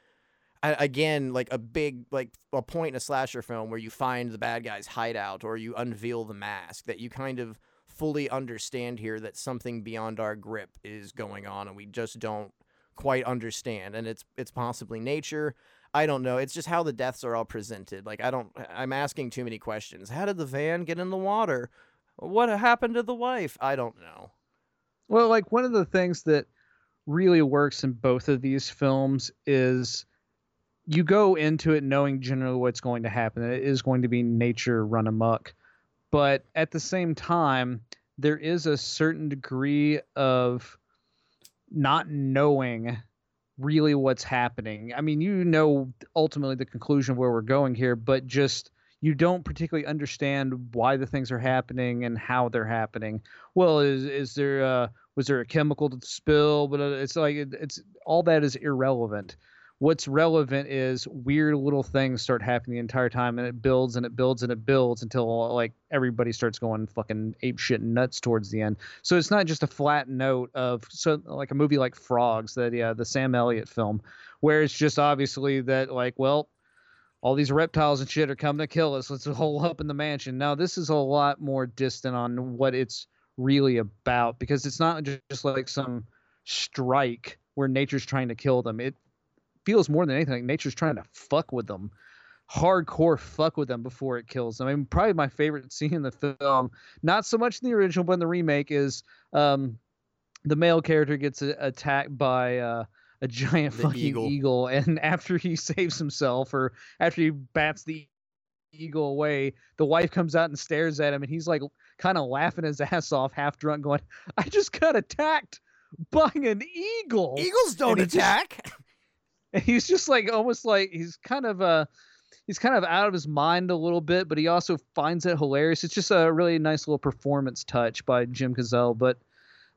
again like a big like a point in a slasher film where you find the bad guy's hideout or you unveil the mask that you kind of fully understand here that something beyond our grip is going on and we just don't quite understand and it's it's possibly nature. I don't know. It's just how the deaths are all presented. Like i don't i'm asking too many questions. How did the van get in the water? What happened to the wife? I don't know. Well like one of the things that really works in both of these films is you go into it knowing generally what's going to happen. It is going to be nature run amok but at the same time there is a certain degree of not knowing really what's happening. I mean, you know ultimately the conclusion of where we're going here, but just you don't particularly understand why the things are happening and how they're happening. Well, is is there uh was there a chemical spill? But uh, it's like it's all that is irrelevant what's relevant is weird little things start happening the entire time and it builds and it builds and it builds until like everybody starts going fucking ape shit nuts towards the end. So it's not just a flat note of so like a movie like frogs that yeah the sam elliott film where it's just obviously that like well all these reptiles and shit are coming to kill us. Let's hole up in the mansion. Now this is a lot more distant on what it's really about because it's not just like some strike where nature's trying to kill them. It feels more than anything like nature's trying to fuck with them hardcore fuck with them before it kills them. I mean, probably my favorite [laughs] scene in the film, not so much in the original, but in the remake, is um, the male character gets a- attacked by uh, a giant The fucking eagle. eagle, [laughs] and after he saves himself, or after he bats the eagle away, the wife comes out and stares at him, and he's like kind of laughing his [laughs] ass off, half drunk, going, "I just got attacked by an eagle." eagles don't And attack And [laughs] he's just like almost like he's kind of uh he's kind of out of his mind a little bit, but he also finds it hilarious. It's just a really nice little performance touch by Jim Caviezel. But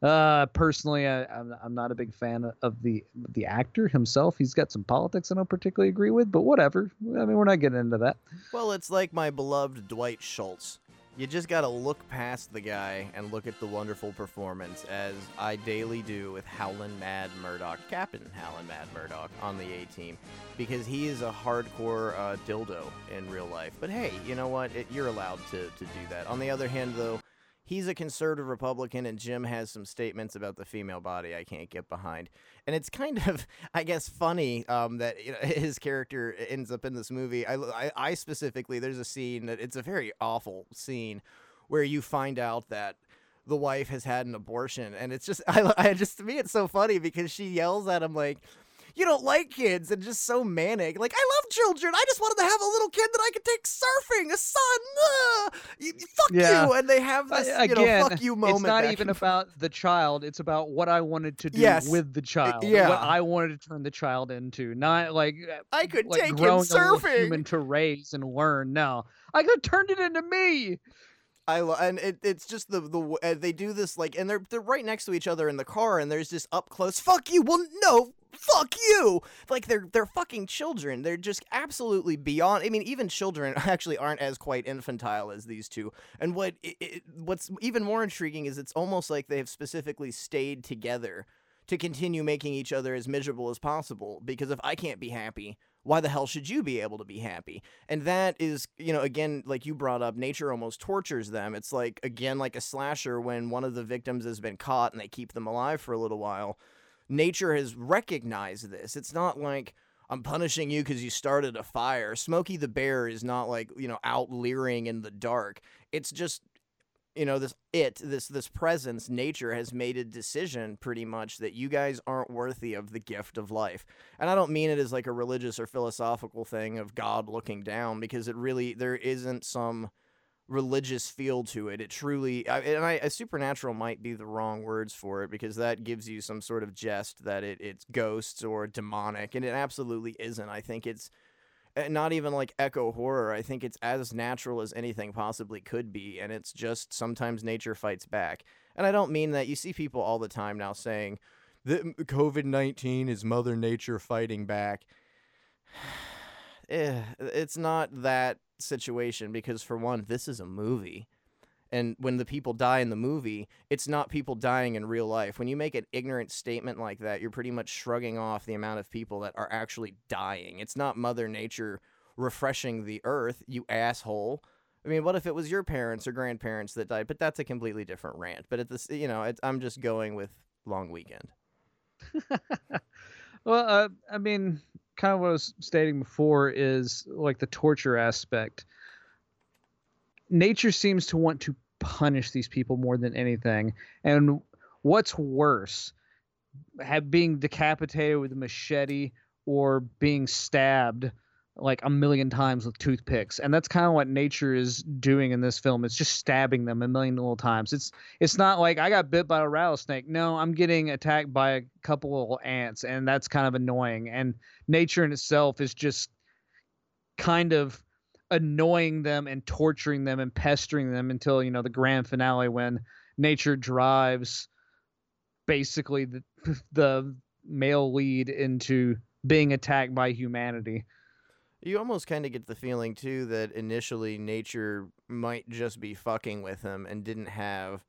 Uh, personally, I, I'm I'm not a big fan of the the actor himself. He's got some politics I don't particularly agree with, but whatever. I mean, we're not getting into that. Well, it's like my beloved Dwight Schultz. You just gotta look past the guy and look at the wonderful performance, as I daily do with Howlin' Mad Murdock, Captain Howlin' Mad Murdock on the A team, because he is a hardcore uh, dildo in real life. But hey, you know what? It, you're allowed to, to do that. On the other hand, though, he's a conservative Republican, and Jim has some statements about the female body I can't get behind. And it's kind of, [laughs] I guess, funny um, that you know, [laughs] his character ends up in this movie. I, I, I specifically, there's a scene that it's a very awful scene where you find out that the wife has had an abortion, and it's just, [laughs] I, I just to me, it's so funny because she yells at him like. You don't like kids and just so manic. Like, I love children. I just wanted to have a little kid that I could take surfing, a son. Uh, you, fuck Yeah. you. And they have this, you again, know, fuck you moment. it's not even and about the child. It's about what I wanted to do Yes. with the child. yeah. What I wanted to turn the child into. Not like uh, I could like take him a surfing. human to raise and learn. No, I could have turned it into me. I lo- and it, it's just the the uh, they do this like and they're they're right next to each other in the car and there's just up close fuck you well no fuck you like they're they're fucking children they're just absolutely beyond I mean even children [laughs] actually aren't as quite infantile as these two and what it, what's even more intriguing is it's almost like they have specifically stayed together to continue making each other as miserable as possible because if I can't be happy why the hell should you be able to be happy? And that is, you know, again, like you brought up, nature almost tortures them. It's like, again, like a slasher when one of the victims has been caught and they keep them alive for a little while. Nature has recognized this. It's not like, I'm punishing you because you started a fire. Smokey the Bear is not like, you know, out leering in the dark. It's just you know this it this this presence nature has made a decision pretty much that you guys aren't worthy of the gift of life and i don't mean it as like a religious or philosophical thing of god looking down because it really there isn't some religious feel to it it truly I, and I, supernatural might be the wrong words for it because that gives you some sort of jest that it, it's ghosts or demonic and it absolutely isn't i think it's uh, not even like eco horror. I think it's as natural as anything possibly could be, and it's just sometimes nature fights back. And I don't mean that. You see people all the time now saying that COVID nineteen is Mother Nature fighting back. Eh, it's not that situation because for one, this is a movie. And when the people die in the movie, it's not people dying in real life. When you make an ignorant statement like that, you're pretty much shrugging off the amount of people that are actually dying. It's not Mother Nature refreshing the earth, you asshole. I mean, what if it was your parents or grandparents that died? But that's a completely different rant. But at this, you know, it, I'm just going with long weekend. [laughs] Well, uh, I mean, kind of what I was stating before is like the torture aspect. Nature seems to want to punish these people more than anything. And what's worse, have being decapitated with a machete or being stabbed like a million times with toothpicks and that's kind of what nature is doing in this film it's just stabbing them a million little times. It's it's not like i got bit by a rattlesnake. No i'm getting attacked by a couple of ants and that's kind of annoying and nature in itself is just kind of annoying them and torturing them and pestering them until you know the grand finale when nature drives basically the [laughs] the male lead into being attacked by humanity You almost kind of get the feeling too that initially nature might just be fucking with him and didn't have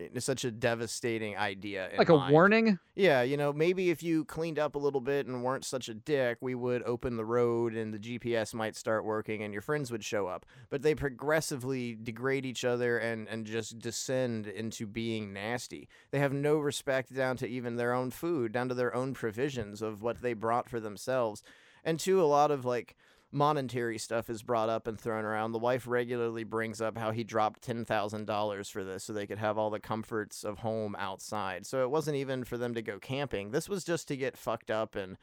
eh, such a devastating idea. in like a mind. warning Yeah, you know, maybe if you cleaned up a little bit and weren't such a dick, we would open the road and the GPS might start working and your friends would show up. But they progressively degrade each other and, and just descend into being nasty. They have no respect down to even their own food, down to their own provisions of what they brought for themselves. And two, a lot of like monetary stuff is brought up and thrown around. The wife regularly brings up how he dropped $10,000 for this so they could have all the comforts of home outside. So it wasn't even for them to go camping. This was just to get fucked up and,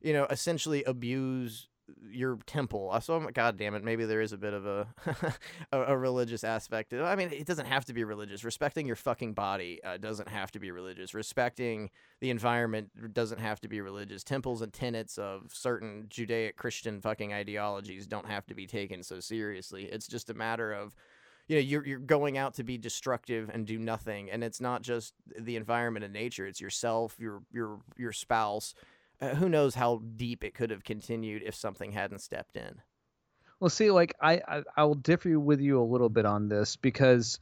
you know, essentially abuse your temple. Uh, So, I'm- God damn it, maybe there is a bit of a, [laughs] a, a religious aspect. I mean, it doesn't have to be religious. Respecting your fucking body uh, doesn't have to be religious. Respecting the environment doesn't have to be religious. Temples and tenets of certain Judaic Christian fucking ideologies don't have to be taken so seriously. It's just a matter of you know you're you're going out to be destructive and do nothing and it's not just the environment and nature it's yourself your your your spouse uh, who knows how deep it could have continued if something hadn't stepped in Well, see, like I, I I will differ with you a little bit on this because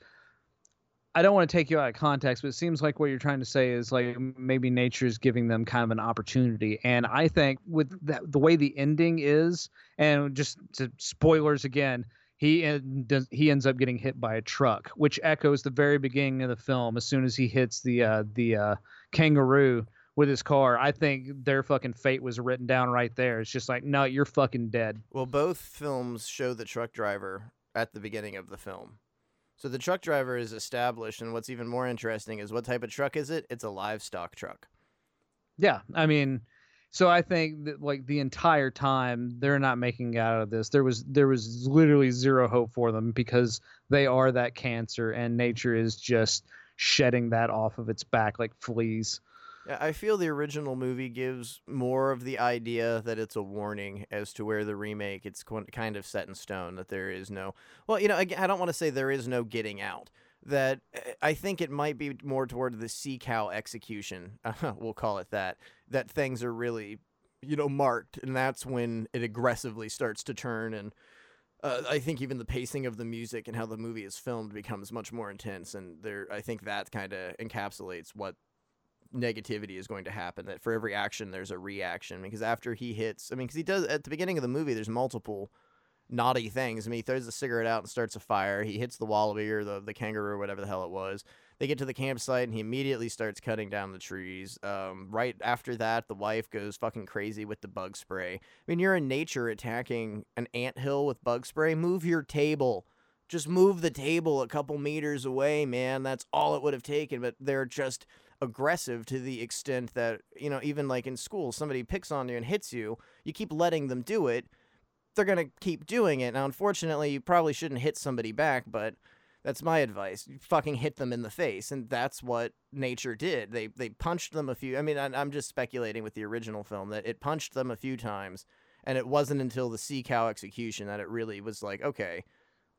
I don't want to take you out of context, but it seems like what you're trying to say is like maybe nature is giving them kind of an opportunity, and I think with that, the way the ending is, and just to spoilers again, he en- he ends up getting hit by a truck, which echoes the very beginning of the film. As soon as he hits the uh, the uh, kangaroo with his car, I think their fucking fate was written down right there. It's just like, no, you're fucking dead. well both films show the truck driver at the beginning of the film so the truck driver is established and what's even more interesting is what type of truck is it it's a livestock truck Yeah, I mean, so I think that like the entire time they're not making out of this. There was there was literally zero hope for them because they are that cancer and nature is just shedding that off of its back like fleas. Yeah, I feel the original movie gives more of the idea that it's a warning as to where the remake it's kind of set in stone that there is no well, you know, I don't want to say there is no getting out. That uh, I think it might be more toward the sea cow execution, [laughs] we'll call it that. That things are really, you know, marked, and that's when it aggressively starts to turn. And uh, I think even the pacing of the music and how the movie is filmed becomes much more intense. And there, I think that kind of encapsulates what negativity is going to happen that for every action there's a reaction. Because after he hits i mean because he does at the beginning of the movie there's multiple naughty things. I mean he throws the cigarette out and starts a fire. He hits the wallaby or the, the kangaroo or whatever the hell it was. They get to the campsite and he immediately starts cutting down the trees. Um, right after that the wife goes fucking crazy with the bug spray. I mean you're in nature attacking an ant hill with bug spray. Move your table. Just move the table a couple meters away man. That's all it would have taken. But they're just aggressive to the extent that you know even like in school somebody picks on you and hits you you keep letting them do it they're going to keep doing it. Now unfortunately you probably shouldn't hit somebody back but that's my advice. You fucking hit them in the face and that's what nature did. They they punched them a few i mean I- i'm just speculating with the original film that it punched them a few times and it wasn't until the sea cow execution that it really was like okay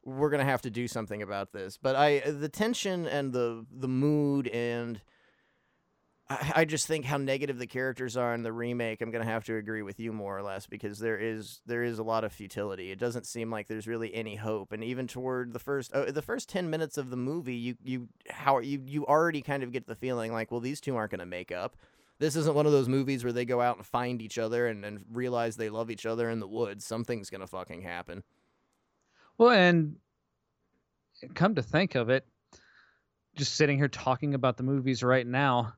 we're going to have to do something about this. But i the tension and the the mood and I, I just think how negative the characters are in the remake. I'm gonna have to agree with you more or less because there is there is a lot of futility. It doesn't seem like there's really any hope, and even toward the first uh, the first ten minutes of the movie, you you how you you already kind of get the feeling like, well, these two aren't gonna make up. This isn't one of those movies where they go out and find each other and, and realize they love each other in the woods. Something's gonna fucking happen. Well, and come to think of it, just sitting here talking about the movies right now,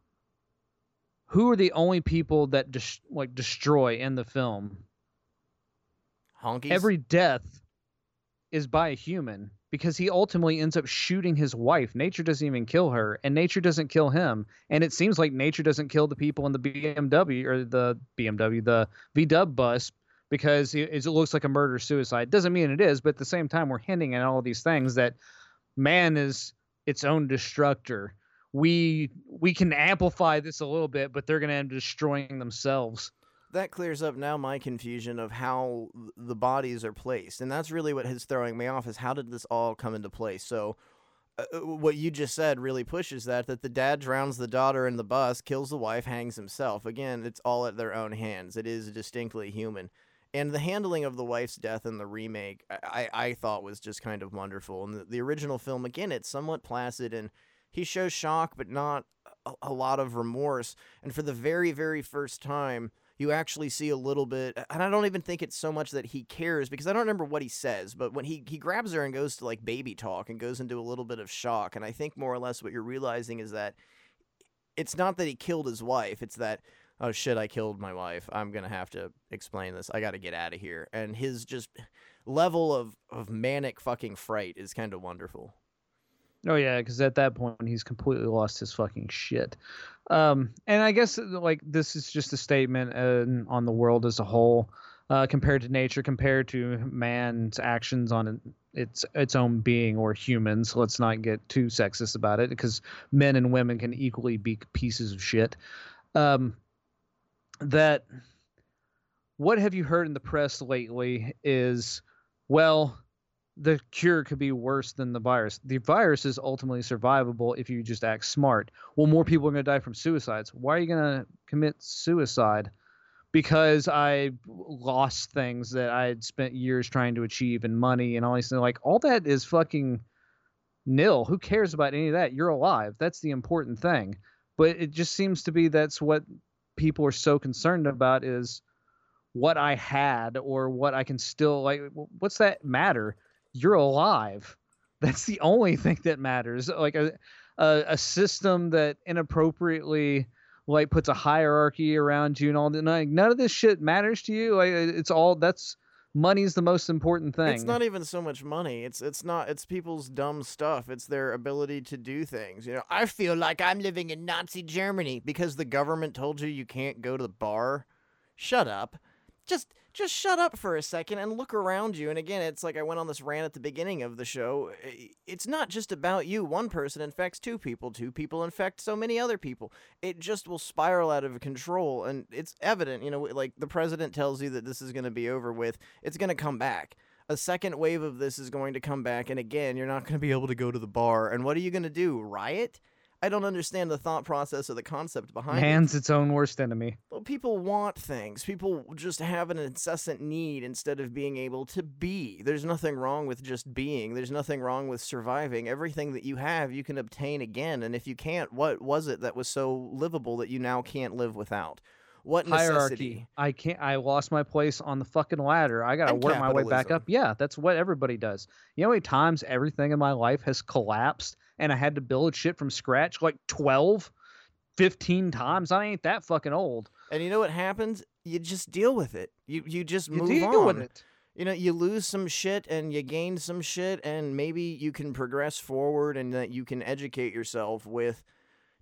who are the only people that dis- like destroy in the film? Honkies. Every death is by a human because he ultimately ends up shooting his wife. Nature doesn't even kill her, and nature doesn't kill him. And it seems like nature doesn't kill the people in the BMW or the BMW, the VW bus because it, it looks like a murder suicide. Doesn't mean it is, but at the same time, we're hinting at all these things that man is its own destructor. We we can amplify this a little bit, but they're going to end up destroying themselves. that clears up now my confusion of how the bodies are placed and that's really what is throwing me off is how did this all come into place? So uh, uh, what you just said really pushes that that the dad drowns the daughter in the bus kills the wife hangs himself. Again it's all at their own hands. It is distinctly human. And the handling of the wife's death in the remake i, I, thought was just kind of wonderful. And the, the original film again it's somewhat placid and he shows shock but not a, a lot of remorse. And for the very very first time you actually see a little bit and i don't even think it's so much that he cares because i don't remember what he says but when he, he grabs her and goes to like baby talk and goes into a little bit of shock. And i think more or less what you're realizing is that it's not that he killed his wife it's that oh shit i killed my wife. I'm gonna have to explain this. I gotta get out of here. And his just level of, of manic fucking fright is kind of wonderful Oh yeah, because at that point he's completely lost his fucking shit. Um, and I guess like this is just a statement uh, on the world as a whole, uh, compared to nature, compared to man's actions on its its own being or humans. Let's not get too sexist about it, because men and women can equally be pieces of shit. Um, that what have you heard in the press lately is well the cure could be worse than the virus. The virus is ultimately survivable if you just act smart. Well, more people are going to die from suicides. Why are you going to commit suicide? Because I lost things that I had spent years trying to achieve and money and all these things. Like, all that is fucking nil. Who cares about any of that? You're alive. That's the important thing. But it just seems to be that's what people are so concerned about is what I had or what I can still like. What's that matter? You're alive. [laughs] That's the only thing that matters. Like a a, a system that inappropriately like puts a hierarchy around you and all that. Like, none of this shit matters to you. Like it's all that's money's the most important thing. It's not even so much money. It's it's not. It's people's dumb stuff. It's their ability to do things. You know, I feel like I'm living in Nazi Germany because the government told you you can't go to the bar. Shut up. Just just shut up for a second and look around you. And again, it's like I went on this rant at the beginning of the show. Eh, it's not just about you. One person infects two people. Two people infect so many other people. It just will spiral out of control. And it's evident, you know, like the president tells you that this is going to be over with. It's going to come back. A second wave of this is going to come back. And again, you're not going to be able to go to the bar. And what are you going to do? Riot? I don't understand the thought process or the concept behind it. Man's its own worst enemy. Well, people want things. People just have an incessant need instead of being able to be. There's nothing wrong with just being. There's nothing wrong with surviving. Everything that you have, you can obtain again. And if you can't, what was it that was so livable that you now can't live without? What necessity? hierarchy. I can't. I lost my place on the fucking ladder. I gotta And work my way back up. Yeah, that's what everybody does. You know how many times everything in my life has collapsed and I had to build shit from scratch? Like 12, 15 times. I ain't that fucking old. And you know what happens? You just deal with it. You you just move You deal on. with it. you know you lose some shit and you gain some shit and maybe you can progress forward and that you can educate yourself with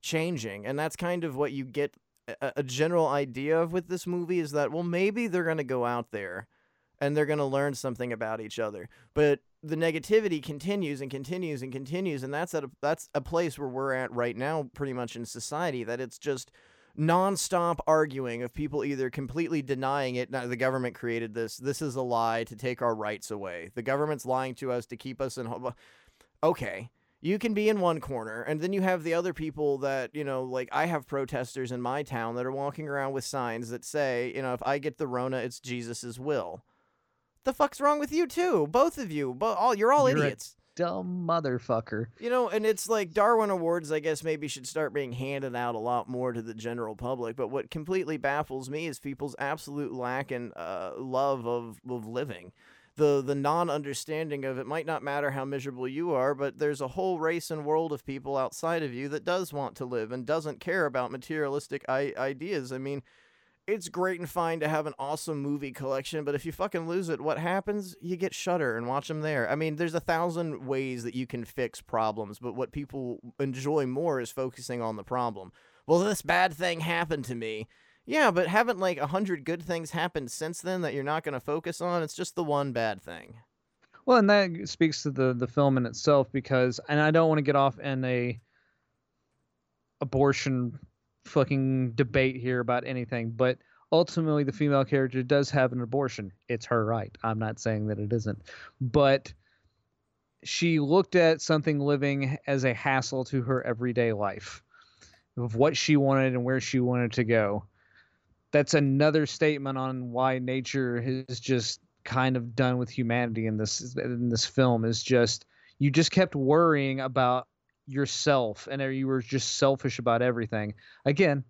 changing and that's kind of what you get a, a general idea of with this movie is that well maybe they're going to go out there and they're going to learn something about each other but the negativity continues and continues and continues and that's at a, that's a place where we're at right now pretty much in society that it's just nonstop arguing of people either completely denying it. The government created this. This is a lie to take our rights away. The government's lying to us to keep us in. Okay. You can be in one corner, and then you have the other people that, you know, like I have protesters in my town that are walking around with signs that say, you know, if I get the Rona, it's Jesus' will. The fuck's wrong with you, too? Both of you. Bo- all, you're all You're a idiots. Dumb motherfucker. You know, and it's like Darwin Awards, I guess maybe should start being handed out a lot more to the general public. But what completely baffles me is people's absolute lack and uh, love of, of living. The, the non understanding of it might not matter how miserable you are, but there's a whole race and world of people outside of you that does want to live and doesn't care about materialistic I- ideas. I mean, it's great and fine to have an awesome movie collection, but if you fucking lose it, what happens? You get Shudder and watch them there. I mean, there's a thousand ways that you can fix problems, but what people enjoy more is focusing on the problem. Well, this bad thing happened to me. Yeah, but haven't like a hundred good things happened since then that you're not going to focus on? It's just the one bad thing. Well, and that speaks to the the film in itself because, and I don't want to get off in a abortion fucking debate here about anything, but ultimately the female character does have an abortion. It's her right. I'm not saying that it isn't, but she looked at something living as a hassle to her everyday life of what she wanted and where she wanted to go. That's another statement on why nature is just kind of done with humanity in this in this film is just you just kept worrying about yourself and you were just selfish about everything. Again,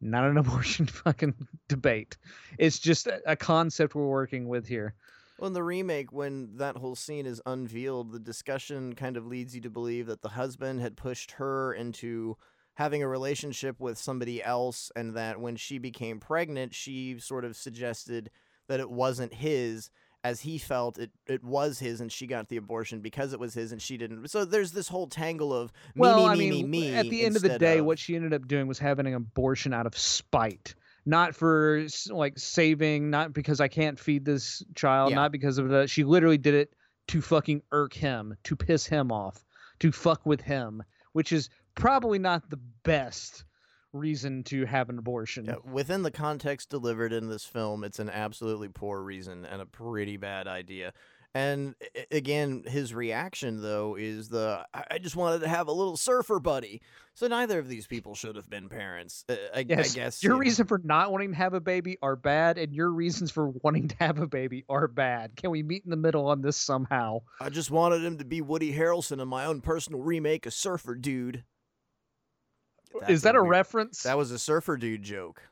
not an [laughs] abortion fucking debate. It's just a, concept we're working with here. Well, in the remake, when that whole scene is unveiled, the discussion kind of leads you to believe that the husband had pushed her into having a relationship with somebody else, and that when she became pregnant, she sort of suggested that it wasn't his, as he felt it, it was his, and she got the abortion because it was his, and she didn't. So there's this whole tangle of me, well, me, I me, mean, me, me. at the end of the day, what she ended up doing was having an abortion out of spite, not for like saving, not because I can't feed this child, Yeah. not because of that. She literally did it to fucking irk him, to piss him off, to fuck with him, which is probably not the best reason to have an abortion. Yeah, within the context delivered in this film, it's an absolutely poor reason and a pretty bad idea. And again, his reaction though is the I just wanted to have a little surfer buddy. So neither of these people should have been parents. Uh, I, Yes, I guess your you know. reason for not wanting to have a baby are bad, and your reasons for wanting to have a baby are bad. Can we meet in the middle on this somehow? I just wanted him to be Woody Harrelson in my own personal remake of Surfer Dude. Is that a weird- reference? That was a Surfer Dude joke.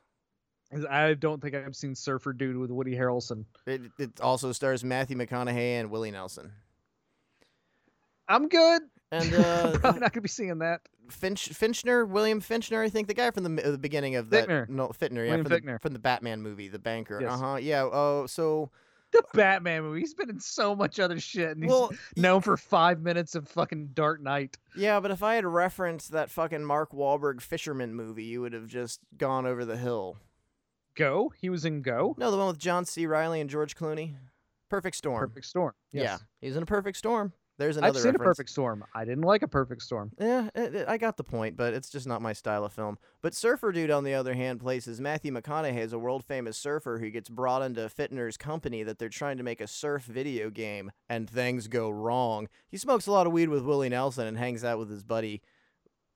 I don't think I've seen Surfer Dude with Woody Harrelson. It, it also stars Matthew McConaughey and Willie Nelson. I'm good. And Probably [laughs] uh, not gonna be seeing that. Finch Finchner, William Finchner, I think the guy from the, uh, the beginning of that. No, Fichtner, yeah, from the, from the Batman movie, the banker. Yes. Uh huh. Yeah. Oh, so The Batman movie. He's been in so much other shit, and he's well, known for five minutes of fucking Dark Knight. yeah, but if I had referenced that fucking Mark Wahlberg Fisherman movie, you would have just gone over the hill. Go. He was in Go. No, the one with John C. Reilly and George Clooney. Perfect Storm. Perfect Storm. Yes. Yeah, he's in a Perfect Storm. There's another. I've seen reference. a Perfect Storm. I didn't like a Perfect Storm. Yeah, it, it- I got the point, but it's just not my style of film. But Surfer Dude, on the other hand, places Matthew McConaughey as a world famous surfer who gets brought into Fitner's company that they're trying to make a surf video game, and things go wrong. He smokes a lot of weed with Willie Nelson and hangs out with his buddy.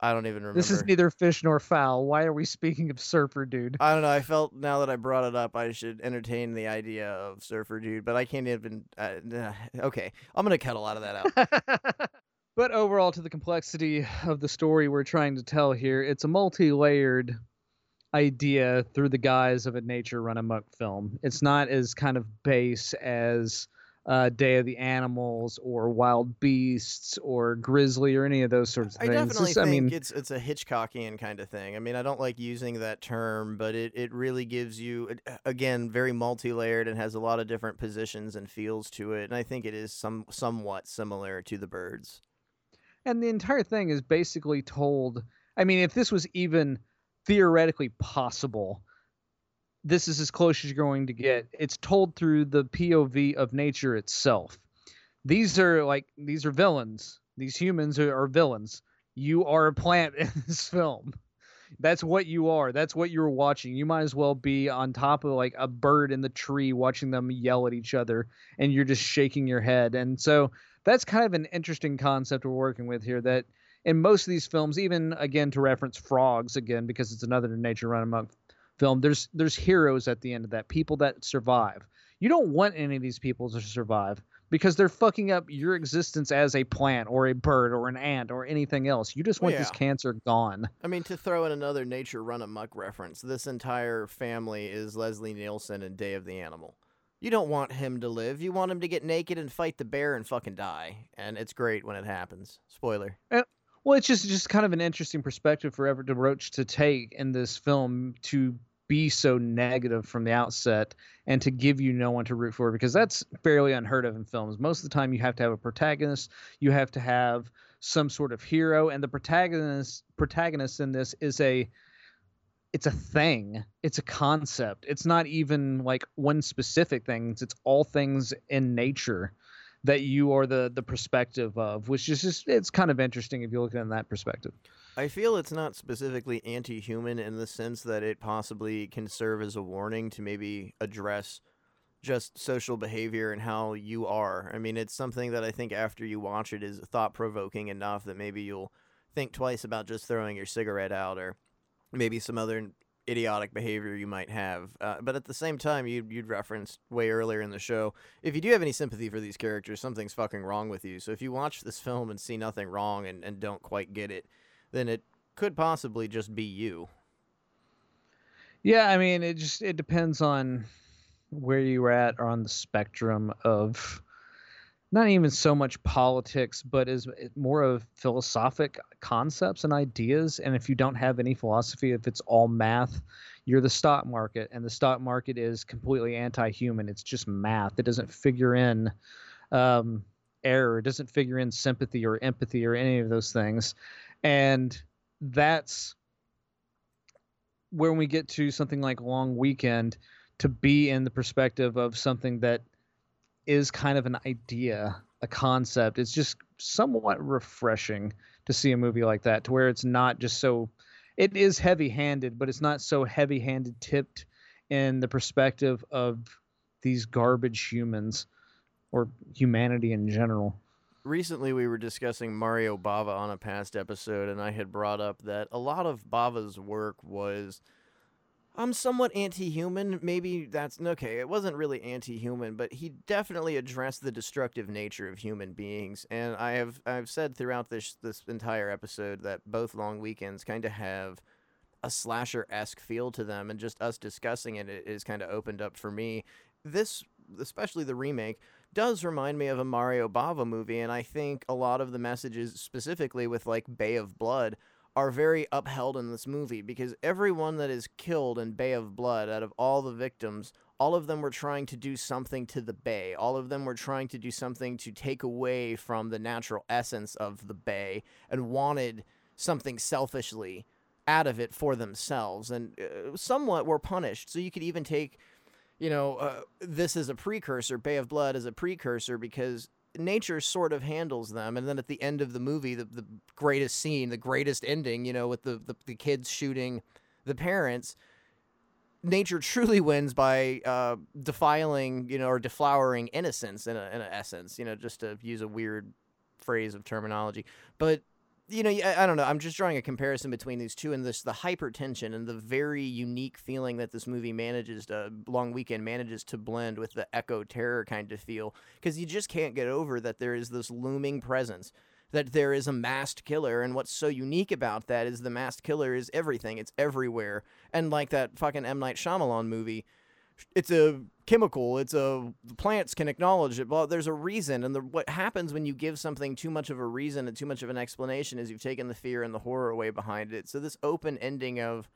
I don't even remember. This is neither fish nor fowl. Why are we speaking of Surfer Dude? I don't know. I felt now that I brought it up, I should entertain the idea of Surfer Dude, but I can't even. Uh, [sighs] okay, I'm gonna cut a lot of that out. [laughs] but overall, to the complexity of the story we're trying to tell here, it's a multi-layered idea through the guise of a nature run amok film. It's not as kind of base as uh, Day of the Animals or Wild Beasts or Grizzly or any of those sorts of things. I things. definitely think I mean, it's it's a Hitchcockian kind of thing. I mean, I don't like using that term, but it, it really gives you again very multi-layered and has a lot of different positions and feels to it. And I think it is some somewhat similar to the birds. and the entire thing is basically told i mean if this was even theoretically possible this is as close as you're going to get. It's told through the pov of nature itself. These are like these are villains. These humans are, are villains. You are a plant [laughs] in this film. That's what you are. That's what you're watching. You might as well be on top of like a bird in the tree watching them yell at each other and you're just shaking your head. And so that's kind of an interesting concept we're working with here that in most of these films even again to reference frogs again because it's another nature run amok film there's there's heroes at the end of that people that survive you don't want any of these people to survive because they're fucking up your existence as a plant or a bird or an ant or anything else you just want this Yeah. cancer gone I mean, to throw in another nature run amok reference, this entire family is Leslie Nielsen in Day of the Animal. You don't want him to live. You want him to get naked and fight the bear and fucking die. And it's great when it happens. Spoiler. Well, it's just just kind of an interesting perspective for Everett Roche to take in this film to be so negative from the outset and to give you no one to root for because that's fairly unheard of in films. Most of the time, you have to have a protagonist, you have to have some sort of hero, and the protagonist protagonist in this is a it's a thing. It's a concept. It's not even like one specific thing. It's all things in nature that you are the the perspective of which is just it's kind of interesting if you look at it in that perspective I feel it's not specifically anti human in the sense that it possibly can serve as a warning to maybe address just social behavior and how you are. I mean, it's something that I think after you watch it is thought provoking enough that maybe you'll think twice about just throwing your cigarette out or maybe some other idiotic behavior you might have. Uh, but at the same time, you, you'd referenced way earlier in the show if you do have any sympathy for these characters, something's fucking wrong with you. So if you watch this film and see nothing wrong and, and don't quite get it, then it could possibly just be you. yeah i mean it just it depends on where you're at or on the spectrum of not even so much politics but is more of philosophic concepts and ideas. And if you don't have any philosophy if it's all math you're the stock market. And the stock market is completely anti-human. It's just math. It doesn't figure in um, error. It doesn't figure in sympathy or empathy or any of those things. And that's when we get to something like long weekend to be in the perspective of something that is kind of an idea a concept it's just somewhat refreshing to see a movie like that to where it's not just so it is heavy handed but it's not so heavy handed tipped in the perspective of these garbage humans or humanity in general. recently we were discussing Mario Bava on a past episode, and I had brought up that a lot of Bava's work was um somewhat anti-human. Maybe that's okay. It wasn't really anti-human, but he definitely addressed the destructive nature of human beings. And I have I've said throughout this this entire episode that both long weekends kind of have a slasher esque feel to them, and just us discussing it, it is kind of opened up for me. This, especially the remake, does remind me of a Mario Bava movie, and I think a lot of the messages, specifically with like Bay of Blood, are very upheld in this movie because everyone that is killed in Bay of Blood, out of all the victims, all of them were trying to do something to the bay. All of them were trying to do something to take away from the natural essence of the bay and wanted something selfishly out of it for themselves and uh, somewhat were punished. So you could even take, you know, uh, this as a precursor, Bay of Blood as a precursor because nature sort of handles them. And then at the end of the movie, the, the greatest scene, the greatest ending, you know, with the, the, the kids shooting the parents, nature truly [laughs] wins by uh, defiling, you know, or deflowering innocence in a, in essence, you know, just to use a weird phrase of terminology. But you know, I, I don't know. I'm just drawing a comparison between these two and this the hypertension and the very unique feeling that this movie manages to Long Weekend manages to blend with the eco terror kind of feel because you just can't get over that there is this looming presence that there is a masked killer and what's so unique about that is the masked killer is everything it's everywhere and like that fucking M Night Shyamalan movie it's a chemical it's a the plants can acknowledge it well there's a reason and the, what happens when you give something too much of a reason and too much of an explanation is you've taken the fear and the horror away behind it. So this open ending of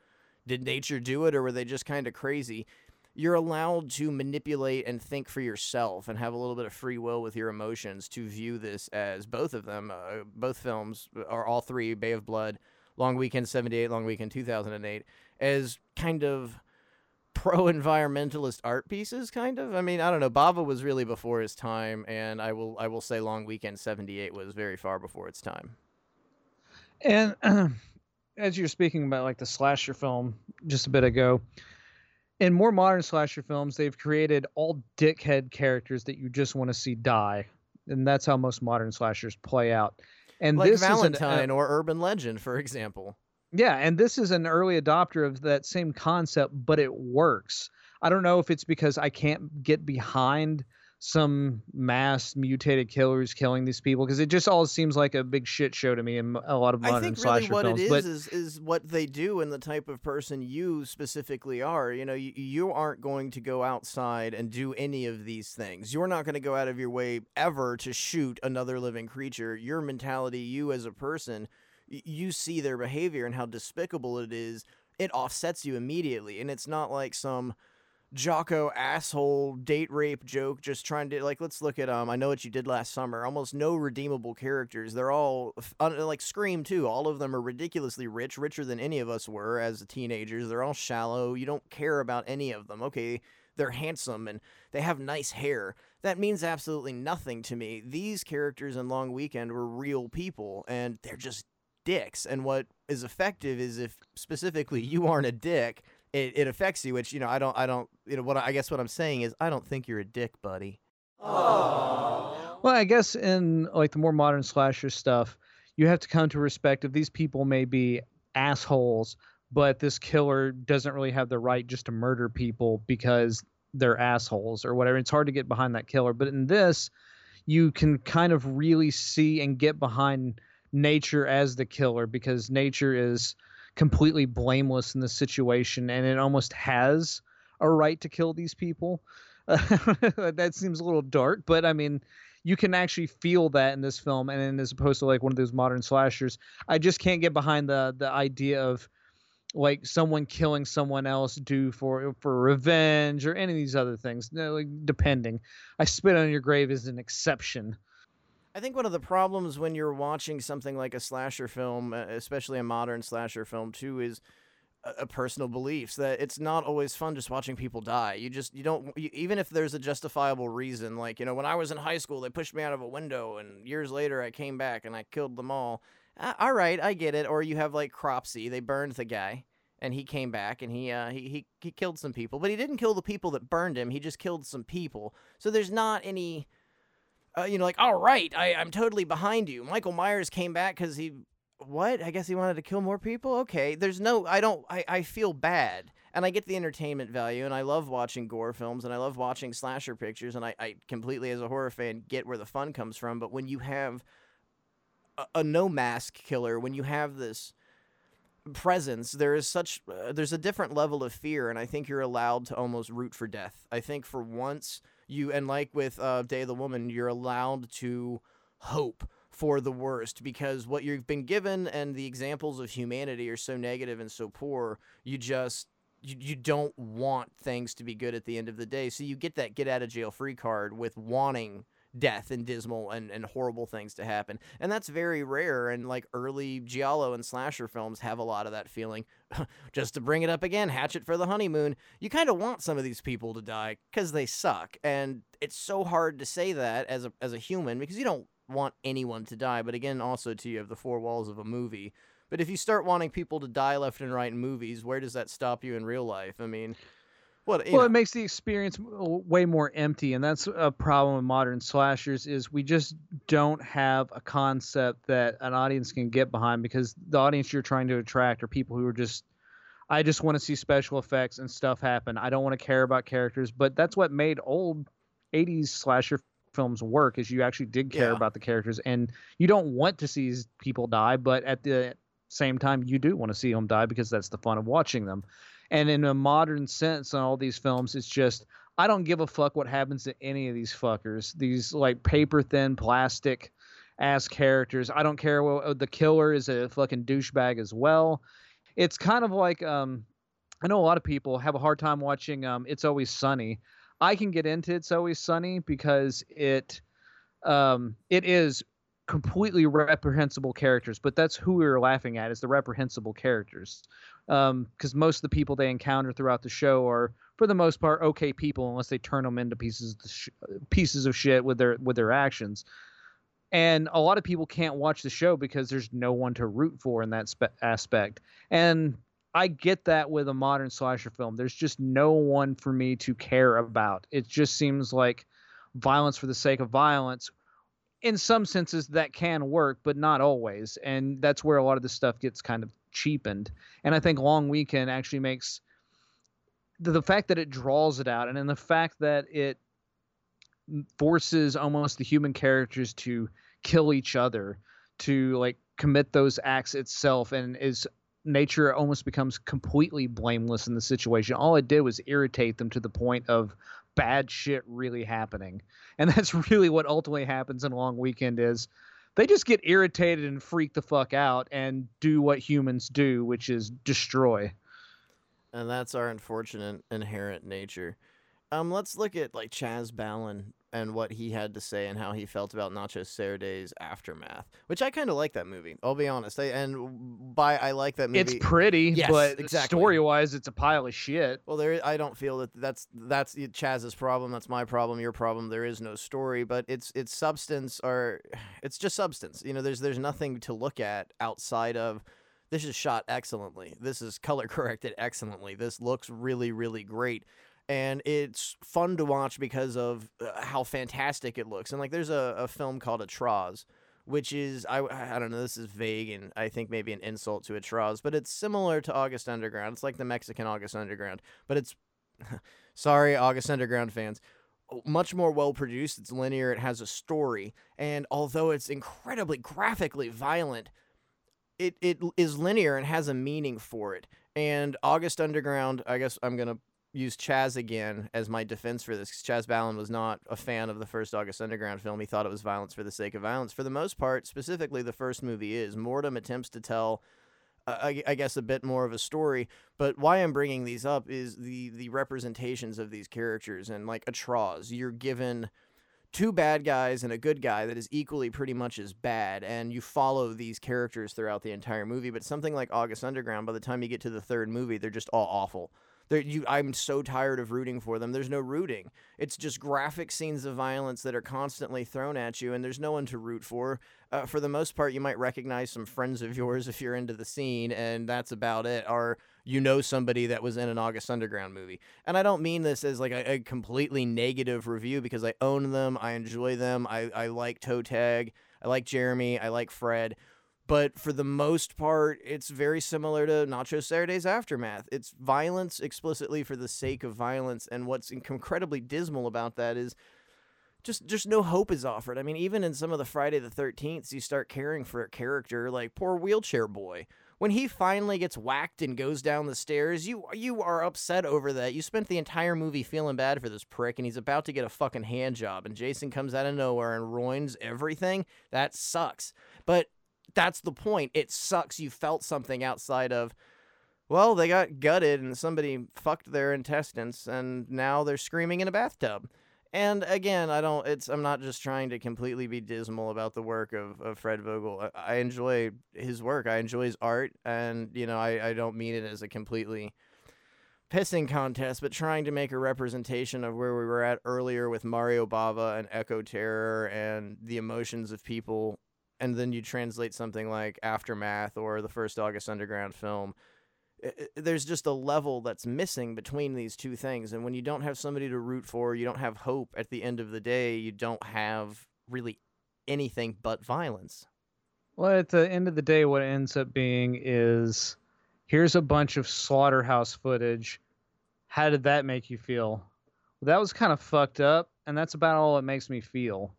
did nature do it or were they just kind of crazy? You're allowed to manipulate and think for yourself and have a little bit of free will with your emotions to view this as both of them uh, both films are all three bay of blood long weekend 78 long weekend 2008 as kind of pro environmentalist art pieces kind of? I mean i don't know bava was really before his time and i will i will say long weekend 78 was very far before its time. And [clears throat] as you're speaking about like the slasher film just a bit ago, in more modern slasher films, they've created all dickhead characters that you just want to see die, and that's how most modern slashers play out. And like this is an- uh, or urban legend for example Yeah, and this is an early adopter of that same concept, but it works. I don't know if it's because I can't get behind some mass mutated killers killing these people because it just all seems like a big shit show to me in a lot of I think really slasher what films. it is is is what they do and the type of person you specifically are. You know, you, you aren't going to go outside and do any of these things. You're not going to go out of your way ever to shoot another living creature. Your mentality, you as a person, you see their behavior and how despicable it is. It offsets you immediately, and it's not like some Jocko asshole date rape joke just trying to like let's look at um I know what you did last summer almost no redeemable characters they're all like Scream too all of them are ridiculously rich richer than any of us were as teenagers they're all shallow you don't care about any of them okay they're handsome and they have nice hair that means absolutely nothing to me these characters in Long Weekend were real people and they're just dicks and what is effective is if specifically you aren't a dick it, it affects you which you know i don't i don't you know what I, I guess what i'm saying is i don't think you're a dick buddy Well, I guess in like the more modern slasher stuff, you have to come to respect of these people may be assholes, but this killer doesn't really have the right just to murder people because they're assholes or whatever. It's hard to get behind that killer. But in this, you can kind of really see and get behind nature as the killer because nature is completely blameless in this situation and it almost has a right to kill these people. [laughs] that seems a little dark, but I mean, you can actually feel that in this film, and as opposed to like one of those modern slashers, I just can't get behind the the idea of like someone killing someone else due for for revenge or any of these other things. No, like depending, I spit on your grave is an exception. I think one of the problems when you're watching something like a slasher film especially a modern slasher film too is a personal beliefs that it's not always fun just watching people die. You just you don't you, even if there's a justifiable reason like you know when i was in high school they pushed me out of a window and years later i came back and i killed them all. Uh, all right i get it. Or you have like cropsy they burned the guy and he came back and he, uh, he he he killed some people but he didn't kill the people that burned him he just killed some people. So there's not any uh, you know, like, all right, I, I'm totally behind you. Michael Myers came back because he, what? I guess he wanted to kill more people. Okay, there's no, I don't, I, I feel bad, and I get the entertainment value, and I love watching gore films, and I love watching slasher pictures, and I, I completely, as a horror fan, get where the fun comes from. But when you have a, a no mask killer, when you have this presence there is such uh, there's a different level of fear and i think you're allowed to almost root for death i think for once you and like with uh, day of the woman you're allowed to hope for the worst because what you've been given and the examples of humanity are so negative and so poor you just you, you don't want things to be good at the end of the day. So you get that get out of jail free card with wanting death and dismal and, and horrible things to happen. And that's very rare. And like early Giallo and slasher films have a lot of that feeling. [laughs] Just to bring it up again, Hatchet for the Honeymoon, you kind of want some of these people to die because they suck. And it's so hard to say that as a, as a human because you don't want anyone to die. But again, also to you have the four walls of a movie. But if you start wanting people to die left and right in movies, where does that stop you in real life? I mean, well, know. it makes the experience way more empty, and that's a problem with modern slashers. Is we just don't have a concept that an audience can get behind because the audience you're trying to attract are people who are just, I just want to see special effects and stuff happen. I don't want to care about characters, but that's what made old '80s slasher films work. Is you actually did care Yeah. about the characters, and you don't want to see people die, but at the same time, you do want to see them die because that's the fun of watching them. And in a modern sense, on all these films, it's just I don't give a fuck what happens to any of these fuckers. These like paper thin plastic ass characters. I don't care what the killer is a fucking douchebag as well. It's kind of like um I know a lot of people have a hard time watching um It's Always Sunny. I can get into It's Always Sunny because it um it is completely reprehensible characters, but that's who we were laughing at is the reprehensible characters. Um because most of the people they encounter throughout the show are for the most part okay people unless they turn them into pieces of sh- pieces of shit with their with their actions. And a lot of people can't watch the show because there's no one to root for in that spe- aspect. And i get that with a modern slasher film. There's just no one for me to care about. It just seems like violence for the sake of violence in some senses that can work but not always and that's where a lot of this stuff gets kind of cheapened and i think long weekend actually makes the, the fact that it draws it out and then the fact that it forces almost the human characters to kill each other to like commit those acts itself and is nature almost becomes completely blameless in the situation. All it did was irritate them to the point of bad shit really happening. [laughs] And that's really what ultimately happens in long weekend is they just get irritated and freak the fuck out and do what humans do which is destroy. And that's our unfortunate inherent nature. Um, let's look at like Chas Balun and what he had to say and how he felt about Nacho Cerdà's aftermath, which I kind of like that movie. I'll be honest. I, and by I like that movie. it's pretty Yes, but exactly. story wise it's a pile of shit Well, there. I don't feel that that's that's Chas's problem. That's my problem. Your problem. There is no story, but it's it's substance or [sighs] it's just substance. You know, there's there's nothing to look at outside of this is shot excellently. This is color corrected excellently. This looks really really great. And it's fun to watch because of uh, how fantastic it looks. And like, there's a, a film called Atroz, which is I, I don't know this is vague and I think maybe an insult to Atroz, but it's similar to August Underground. It's like the Mexican August Underground, but it's [laughs] sorry August Underground fans. Much more well produced. It's linear. It has a story, and although it's incredibly graphically violent, it it is linear and has a meaning for it. And August Underground, I guess I'm gonna use Chas again as my defense for this. Chas Balun was not a fan of the first August Underground film. He thought it was violence for the sake of violence. For the most part, specifically the first movie is. Mordum attempts to tell, uh, I, I guess, a bit more of a story. But why I'm bringing these up is the the representations of these characters and like Atroz. You're given two bad guys and a good guy that is equally pretty much as bad and you follow these characters throughout the entire movie but something like august underground by the time you get to the third movie they're just all awful you, i'm so tired of rooting for them there's no rooting it's just graphic scenes of violence that are constantly thrown at you and there's no one to root for uh, for the most part you might recognize some friends of yours if you're into the scene and that's about it or you know somebody that was in an August Underground movie. And I don't mean this as like a, a completely negative review because I own them, I enjoy them, I, I like Toe Tag, I like Jeremy, I like Fred. But for the most part, it's very similar to Nacho Cerdà's Aftermath. It's violence explicitly for the sake of violence. And what's incredibly dismal about that is just just no hope is offered. I mean, even in some of the Friday the 13th, you start caring for a character like poor wheelchair boy. When he finally gets whacked and goes down the stairs, you you are upset over that. You spent the entire movie feeling bad for this prick, and he's about to get a fucking hand job, and Jason comes out of nowhere and ruins everything. That sucks. But that's the point. It sucks. You felt something outside of. Well, they got gutted and somebody fucked their intestines, and now they're screaming in a bathtub. And again, I don't. It's. I'm not just trying to completely be dismal about the work of, of Fred Vogel. I, I enjoy his work. I enjoy his art, and you know, I, I don't mean it as a completely pissing contest, but trying to make a representation of where we were at earlier with Mario Bava and Eco Terror and the emotions of people, and then you translate something like Aftermath or the first August Underground film. There's just a level that's missing between these two things, and when you don't have somebody to root for, you don't have hope. At the end of the day, you don't have really anything but violence. Well, at the end of the day, what it ends up being is here's a bunch of slaughterhouse footage. How did that make you feel? Well, that was kind of fucked up, and that's about all it makes me feel.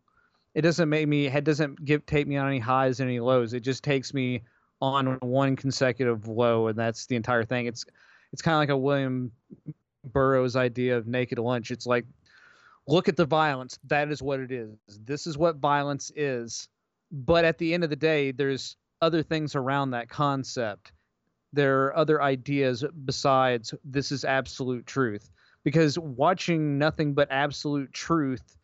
It doesn't make me. It doesn't give take me on any highs and any lows. It just takes me on one consecutive low, and that's the entire thing. It's it's kind of like a William Burroughs idea of naked lunch. It's like, look at the violence. That is what it is. This is what violence is but at the end of the day there's other things around that concept there are other ideas besides this is absolute truth because watching nothing but absolute truth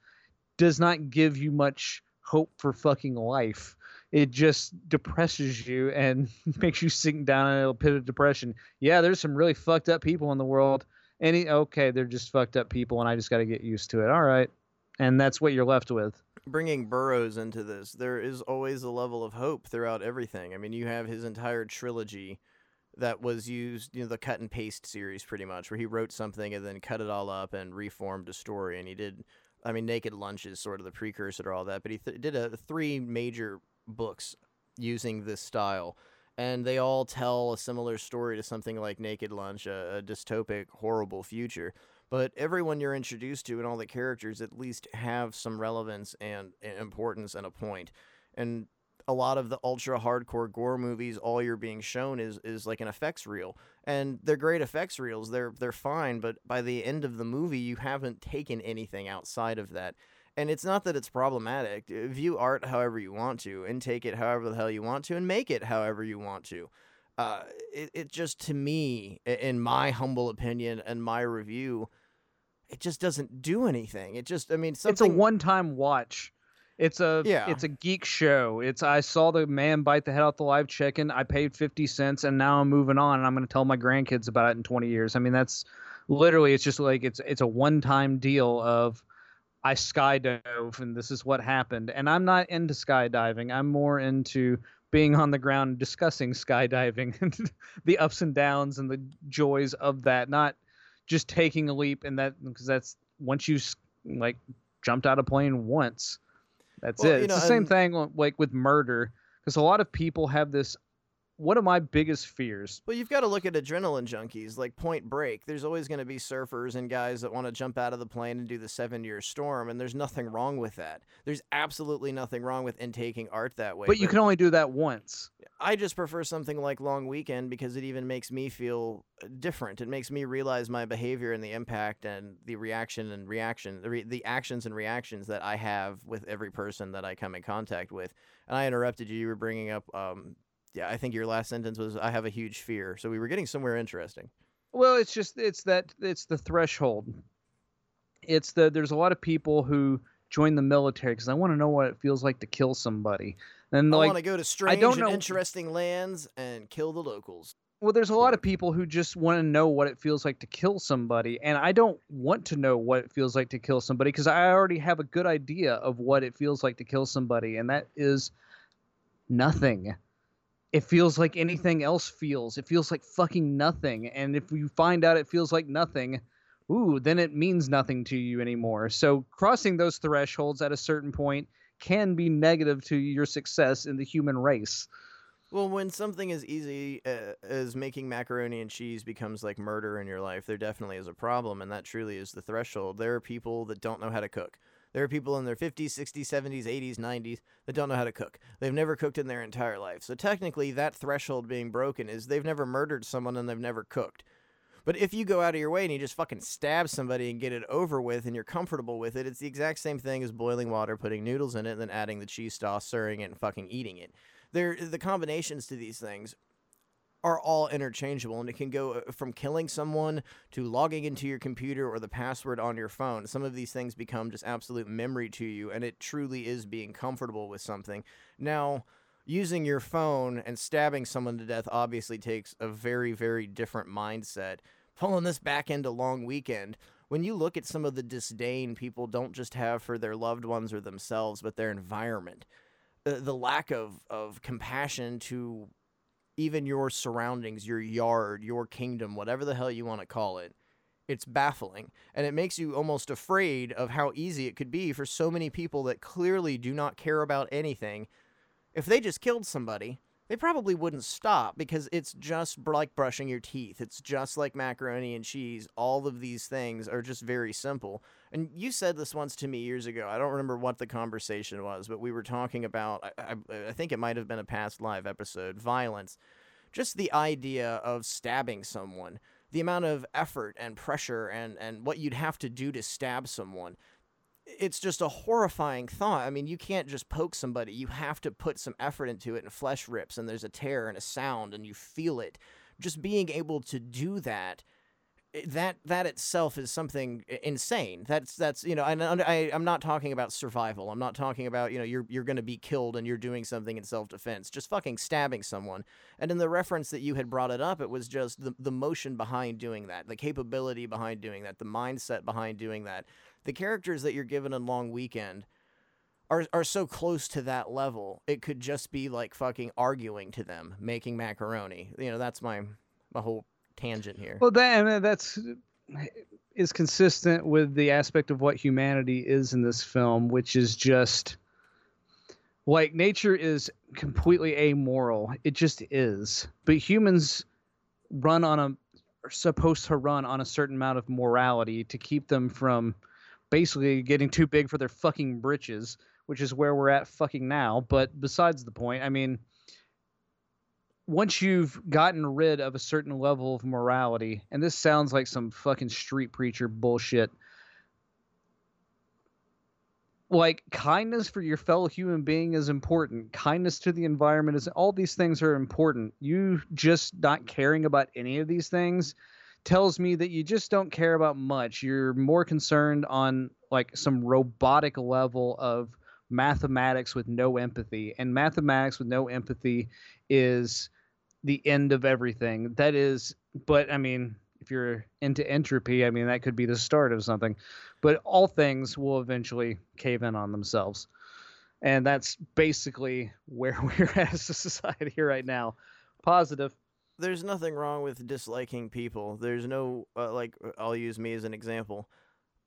does not give you much hope for fucking life. It just depresses you and [laughs] makes you sink down in a pit of depression. Yeah there's some really fucked up people in the world. Any okay they're just fucked up people and i just got to get used to it. All right. And that's what you're left with. Bringing Burroughs into this, there is always a level of hope throughout everything. I mean, you have his entire trilogy that was used, you know, the cut and paste series pretty much, where he wrote something and then cut it all up and reformed a story. And he did, I mean, Naked Lunch is sort of the precursor to all that, but he th- did a, three major books using this style. And they all tell a similar story to something like Naked Lunch, a, a dystopic, horrible future but everyone you're introduced to and all the characters at least have some relevance and, and importance and a point. And a lot of the ultra hardcore gore movies, all you're being shown is is like an effects reel, and they're great effects reels. They're they're fine, but by the end of the movie, you haven't taken anything outside of that. And it's not that it's problematic. View art however you want to, and take it however the hell you want to, and make it however you want to. Uh, it, it just to me, in my humble opinion and my review, it just doesn't do anything. It just, I mean, something. it's a one-time watch. It's a Yeah. it's a geek show. It's I saw the man bite the head off the live chicken. I paid fifty cents, and now I'm moving on, and I'm going to tell my grandkids about it in twenty years. I mean, that's literally it's just like it's it's a one-time deal of I skydove, and this is what happened. And I'm not into skydiving. I'm more into being on the ground discussing skydiving [laughs] and the ups and downs and the joys of that. Not just taking a leap and that because that's once you like jumped out of plane once that's Well, it. you it's know, the same and- thing like with murder because a lot of people have this one of my biggest fears Well, you've got to look at adrenaline junkies like Point Break. There's always going to be surfers and guys that want to jump out of the plane and do the seven year storm, and there's nothing wrong with that. There's absolutely nothing wrong with intaking art that way. but you can only do that once I just prefer something like Long Weekend because it even makes me feel uh, different. It makes me realize my behavior and the impact and the reaction and reaction, the, re- the actions and reactions that I have with every person that I come in contact with. And I interrupted you. You were bringing up, um, yeah, I think your last sentence was, I have a huge fear. So we were getting somewhere interesting. well it's just it's that it's the threshold it's the there's a lot of people who join the military because i want to know what it feels like to kill somebody and I like want to go to strange don't and know- interesting lands and kill the locals. Well, there's a lot of people who just want to know what it feels like to kill somebody, and I don't want to know what it feels like to kill somebody because I already have a good idea of what it feels like to kill somebody, and that is nothing. It feels like anything else feels. It feels like fucking nothing. And if you find out it feels like nothing, ooh, then it means nothing to you anymore. So crossing those thresholds at a certain point can be negative to your success in the human race. Well, when something as easy uh, as making macaroni and cheese becomes like murder in your life, there definitely is a problem, and that truly is the threshold. There are people that don't know how to cook. There are people in their 50s, 60s, 70s, 80s, 90s that don't know how to cook. They've never cooked in their entire life. So technically, that threshold being broken is they've never murdered someone and they've never cooked. But if you go out of your way and you just fucking stab somebody and get it over with and you're comfortable with it, it's the exact same thing as boiling water, putting noodles in it, and then adding the cheese sauce, stirring it, and fucking eating it. There, the combinations to these things are all interchangeable and it can go uh, from killing someone to logging into your computer or the password on your phone. Some of these things become just absolute memory to you and it truly is being comfortable with something. Now, using your phone and stabbing someone to death obviously takes a very very different mindset. Pulling this back into long weekend, when you look at some of the disdain people don't just have for their loved ones or themselves, but their environment, uh, the, the lack of, of compassion to even your surroundings, your yard, your kingdom, whatever the hell you want to call it, it's baffling. And it makes you almost afraid of how easy it could be for so many people that clearly do not care about anything. If they just killed somebody, they probably wouldn't stop because it's just like brushing your teeth. It's just like macaroni and cheese. All of these things are just very simple. And you said this once to me years ago. I don't remember what the conversation was, but we were talking about, I, I, I think it might have been a past live episode, violence. Just the idea of stabbing someone, the amount of effort and pressure and, and what you'd have to do to stab someone it's just a horrifying thought. I mean, you can't just poke somebody. You have to put some effort into it, and flesh rips, and there's a tear and a sound, and you feel it. Just being able to do that, eh, that that itself is something eh, insane. That's that's you know, and I, I I'm not talking about survival. I'm not talking about you know you're you're going to be killed and you're doing something in self defense. Just fucking stabbing someone. And in the reference that you had brought it up, it was just the the motion behind doing that, the capability behind doing that, the mindset behind doing that the characters that you're given in Long Weekend are are so close to that level. It could just be like fucking arguing to them, making macaroni. You know, that's my my whole tangent here. Well, that uh, that's is consistent with the aspect of what humanity is in this film, which is just like nature is completely amoral. It just is. But humans run on a are supposed to run on a certain amount of morality to keep them from basically getting too big for their fucking britches, which is where we're at fucking now. But besides the point, I mean, once you've gotten rid of a certain level of morality, and this sounds like some fucking street preacher bullshit, like kindness for your fellow human being is important. Kindness to the environment is all these things are important. You just not caring about any of these things tells me that you just don't care about much. You're more concerned on like some robotic level of mathematics with no empathy. And mathematics with no empathy is the end of everything. That is, but I mean, if you're into entropy, I mean, that could be the start of something. But all things will eventually cave in on themselves. And that's basically [laughs] where we're at as a society right now. Positive. There's nothing wrong with disliking people. There's no uh, like I'll use me as an example.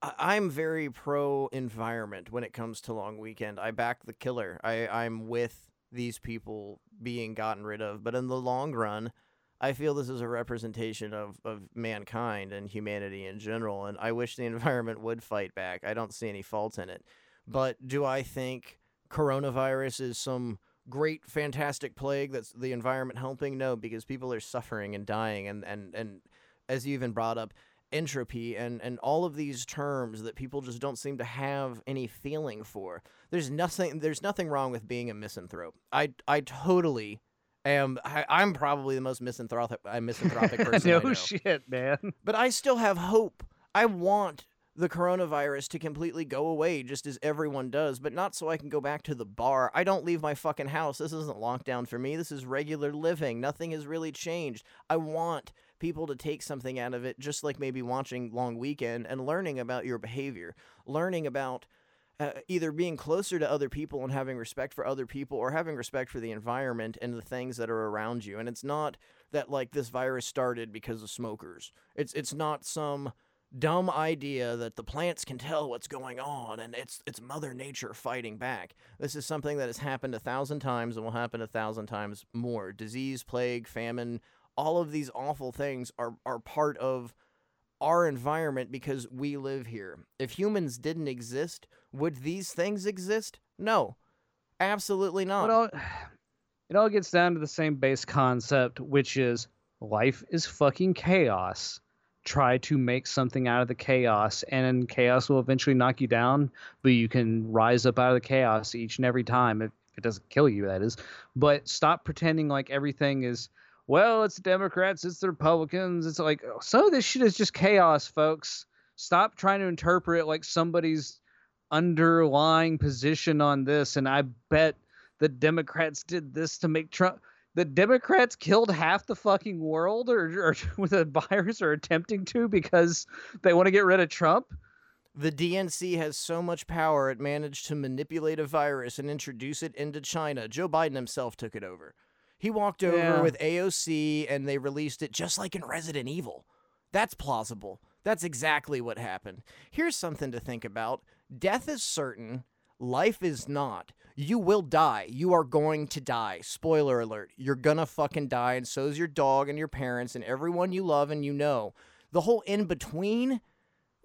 I- I'm very pro environment when it comes to long weekend. I back the killer. I I'm with these people being gotten rid of, but in the long run, I feel this is a representation of, of mankind and humanity in general, and I wish the [laughs] environment would fight back. I don't see any fault in it. But do I think coronavirus is some great, fantastic plague that's the environment helping? No, because people are suffering and dying, and, and, and as you even brought up, entropy and, and all of these terms that people just don't seem to have any feeling for. There's nothing there's nothing wrong with being a misanthrope. I I totally am I, I'm probably the most misanthropic [laughs] uh, misanthropic person no I shit, man. But I still have hope. I want the coronavirus to completely go away just as everyone does, but not so I can go back to the bar. I don't leave my fucking house. This isn't lockdown for me. This is regular living. Nothing has really changed. I want people to take something out of it, just like maybe watching Long Weekend and learning about your behavior, learning about uh, either being closer to other people and having respect for other people or having respect for the environment and the things that are around you. And it's not that like this virus started because of smokers. It's it's not some dumb idea that the plants can tell what's going on and it's it's mother nature fighting back. This is something that has happened a thousand times and will happen a thousand times more. Disease, plague, famine, all of these awful things are are part of our environment because we live here. If humans didn't exist, would these things exist? No. Absolutely not. All, [sighs] it all gets down to the same base concept, which is life is fucking chaos. Try to make something out of the chaos, and chaos will eventually knock you down, but you can rise up out of the chaos each and every time if it doesn't kill you, that is. But stop pretending like everything is, well, it's the Democrats, it's the Republicans. It's like, oh, some of this shit is just chaos, folks. Stop trying to interpret like somebody's underlying position on this. And I bet the Democrats did this to make Trump. The Democrats killed half the fucking world, or, or [laughs] with a virus, or attempting to, because they want to get rid of Trump. The DNC has so much power it managed to manipulate a virus and introduce it into China. Joe Biden himself took it over. He walked over Yeah. with AOC and they released it just like in Resident Evil. That's plausible. That's exactly what happened. Here's something to think about death is certain, life is not. You will die. You are going to die. Spoiler alert. You're gonna fucking die, and so's your dog and your parents and everyone you love and you know. The whole in between,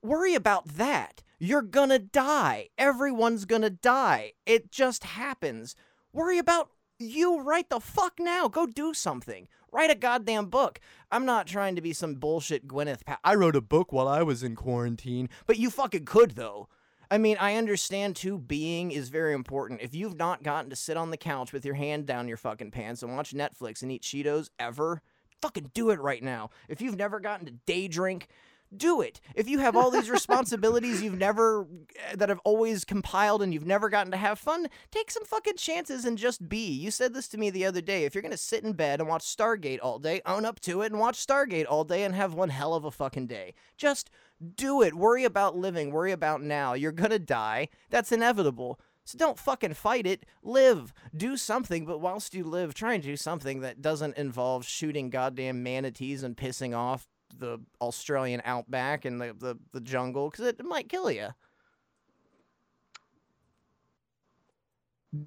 worry about that. You're gonna die. Everyone's gonna die. It just happens. Worry about you right the fuck now. Go do something. Write a goddamn book. I'm not trying to be some bullshit Gwyneth pa- I wrote a book while I was in quarantine, but you fucking could though. I mean, I understand too, being is very important. If you've not gotten to sit on the couch with your hand down your fucking pants and watch Netflix and eat Cheetos ever, fucking do it right now. If you've never gotten to day drink, do it. If you have all these [laughs] responsibilities you've never, eh, that have always compiled and you've never gotten to have fun, take some fucking chances and just be. You said this to me the other day. If you're going to sit in bed and watch Stargate all day, own up to it and watch Stargate all day and have one hell of a fucking day. Just do it. Worry about living. Worry about now. You're going to die. That's inevitable. So don't fucking fight it. Live. Do something, but whilst you live, try and do something that doesn't involve shooting goddamn manatees and pissing off the Australian outback and the, the, the jungle because it might kill you.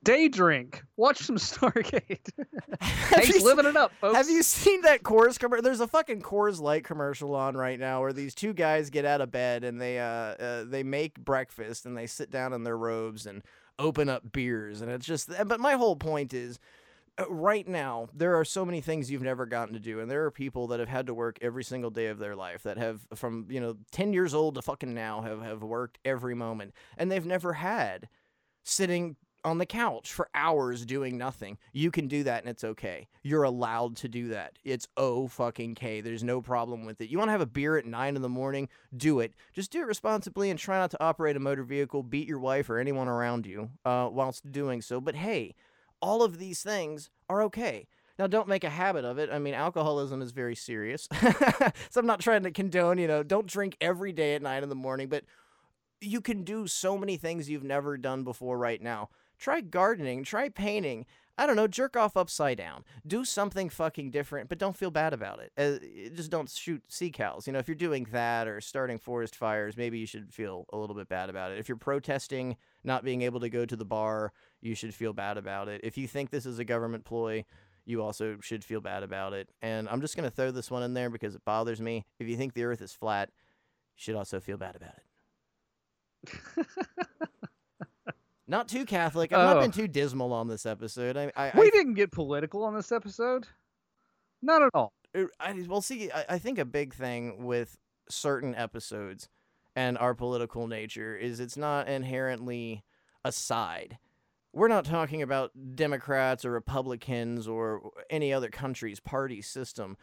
Day drink. Watch some [laughs] Stargate. [laughs] Have He's you se- living it up, folks. Have you seen that Coors commercial? There's a fucking Coors Light commercial on right now where these two guys get out of bed and they uh, uh they make breakfast and they sit down in their robes and open up beers and it's just. But my whole point is. uh, Right now, there are so many things you've never gotten to do, and there are people that have had to work every single day of their life that have, from you know, ten years old to fucking now, have have worked every moment, and they've never had sitting on the couch for hours doing nothing. You can do that and it's okay. You're allowed to do that. It's oh fucking K. There's no problem with it. You want to have a beer at nine in the morning? Do it. Just do it responsibly and try not to operate a motor vehicle, beat your wife or anyone around you uh, whilst doing so. But hey, all of these things are okay. Now, don't make a habit of it. I mean, alcoholism is very serious. [laughs] so I'm not trying to condone, you know, don't drink every day at nine in the morning, but you can do so many things you've never done before right now. Try gardening, try painting. I don't know, jerk off upside down. Do something fucking different, but don't feel bad about it. Uh, just don't shoot sea cows. You know, if you're doing that or starting forest fires, maybe you should feel a little bit bad about it. If you're protesting not being able to go to the bar, you should feel bad about it. If you think this is a government ploy, you also should feel bad about it. And I'm just going to throw this one in there because it bothers me. If you think the earth is flat, you should also feel bad about it. [laughs] Not too Catholic. I've not Oh. been too dismal on this episode. I, I, we I, didn't get political on this episode. Not at all. er, I well, see, I, I think a big thing with certain episodes and our political nature is it's not inherently a side. We're not talking about Democrats or Republicans or any other country's party system.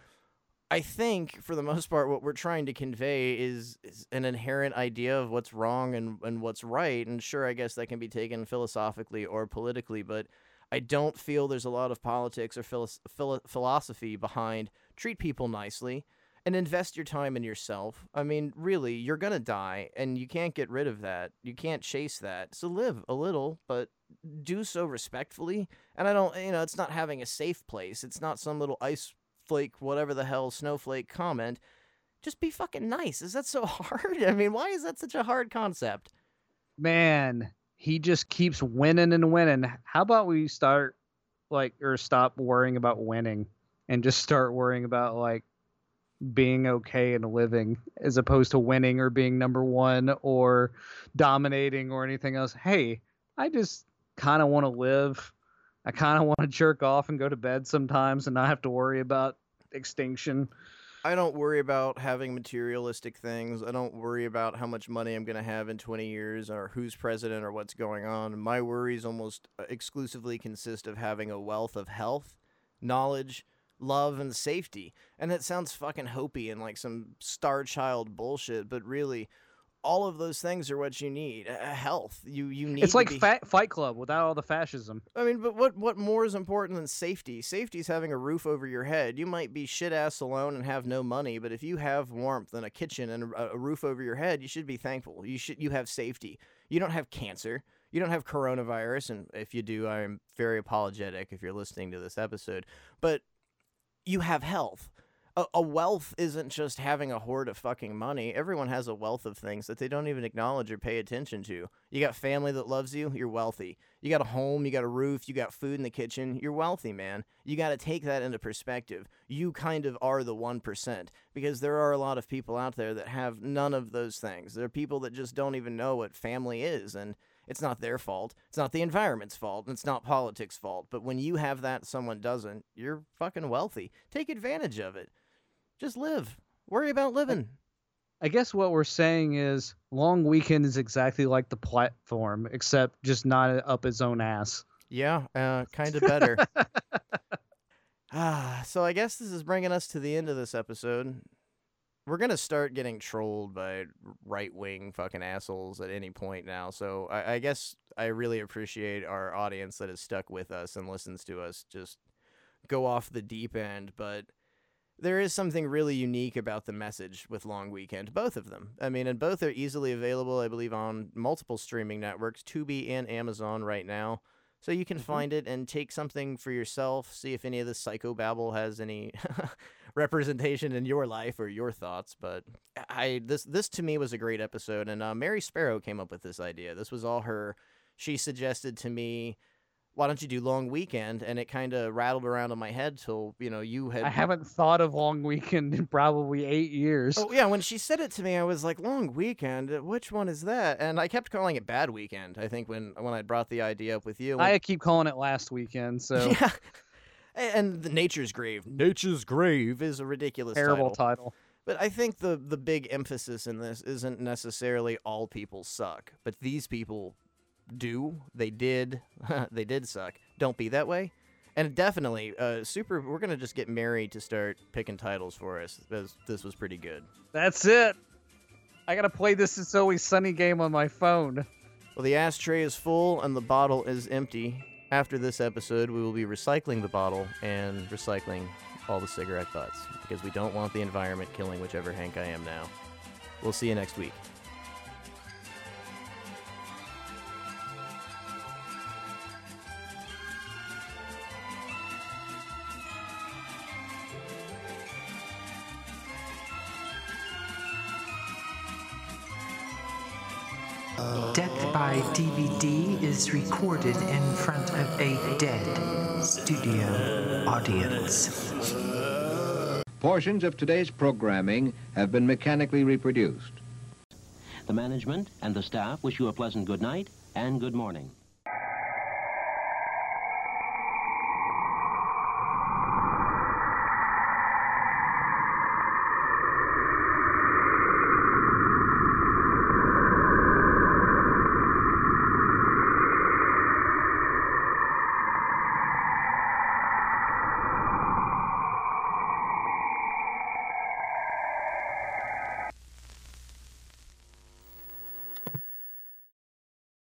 I think, for the most part, what we're trying to convey is, is an inherent idea of what's wrong and, and what's right. And sure, I guess that can be taken philosophically or politically, but I don't feel there's a lot of politics or philos- philo- philosophy behind treat people nicely and invest your time in yourself. I mean, really, you're going to die and you can't get rid of that. You can't chase that. So live a little, but do so respectfully. And I don't, you know, it's not having a safe place. It's not some little ice flake, whatever the hell, snowflake comment. Just be fucking nice. Is that so [laughs] hard? I mean, why is that such a hard concept? Man, he just keeps winning and winning. How about we start like or stop worrying about winning and just start worrying about like being okay and living as opposed to winning or being number 1 or dominating or anything else. Hey, I just kind of want to live. I kind of want to jerk off and go to bed sometimes and not have to worry about extinction. I don't worry about having materialistic things. I don't worry about how much money I'm going to have in 20 years or who's president or what's going on. My worries almost uh, exclusively consist of having a wealth of health, knowledge, love, and safety. And it sounds fucking hopey and like some star child bullshit, but really, all of those things are what you need. Uh, health. You you need. It's like be- Fa- Fight Club without all the fascism. I mean, but what what more is important than safety? Safety is having a roof over your head. You might be shit ass alone and have no money, but if you have warmth and a kitchen and a, a roof over your head, you should be thankful. You should you have safety. You don't have cancer. You don't have coronavirus, and if you do, I'm very apologetic if you're listening to this episode. But you have health. A, a wealth isn't just having a hoard of fucking money. Everyone has a wealth of things that they don't even acknowledge or pay attention to. You got family that loves you, you're wealthy. You got a home, you got a roof, you got food in the kitchen, you're wealthy, man. You got to take that into perspective. You kind of are the 1% because there are a lot of people out there that have none of those things. There are people that just don't even know what family is and it's not their fault. It's not the environment's fault. and It's not politics' fault. But when you have that, someone doesn't, you're fucking wealthy. Take advantage of it. Just live. Worry about living. I guess what we're saying is Long Weekend is exactly like the platform, except just not up its own ass. Yeah, uh, kind of better. ah, [laughs] [sighs] so I guess this is bringing us to the end of this episode. We're gonna start getting trolled by right wing fucking assholes at any point now. So I, I guess I really appreciate our audience that has stuck with us and listens to us just go off the deep end. But there is something really unique about the message with Long Weekend, both of them. I mean, and both are easily available, I believe, on multiple streaming networks, Tubi and Amazon right now. So you can find it and take something for yourself, see if any of the psychobabble has any [laughs] representation in your life or your thoughts. But I this this to me was a great episode, and uh, Mary Sparrow came up with this idea. This was all her. She suggested to me why don't you do long weekend and it kind of rattled around in my head till you know you had I haven't thought of Long Weekend in probably eight years. oh yeah when she said it to me i was like long weekend which one is that and i kept calling it bad weekend i think when when i brought the idea up with you I keep calling it last weekend, [laughs] so yeah and the nature's grave nature's grave is a ridiculous terrible title. title. But I think the the big emphasis in this isn't necessarily all people suck, but these people do. They did. [laughs] they did suck. Don't be that way. And definitely, uh, super. We're gonna just get Mary to start picking titles for us. This this was pretty good. That's it. I gotta play this It's Always Sunny game on my phone. Well, the ashtray is full and the bottle is empty. After this episode, we will be recycling the bottle and recycling all the cigarette butts because we don't want the environment killing whichever Hank I am now. We'll see you next week. By DVD is recorded in front of a dead studio audience. Portions of today's programming have been mechanically reproduced. The management and the staff wish you a pleasant good night and good morning.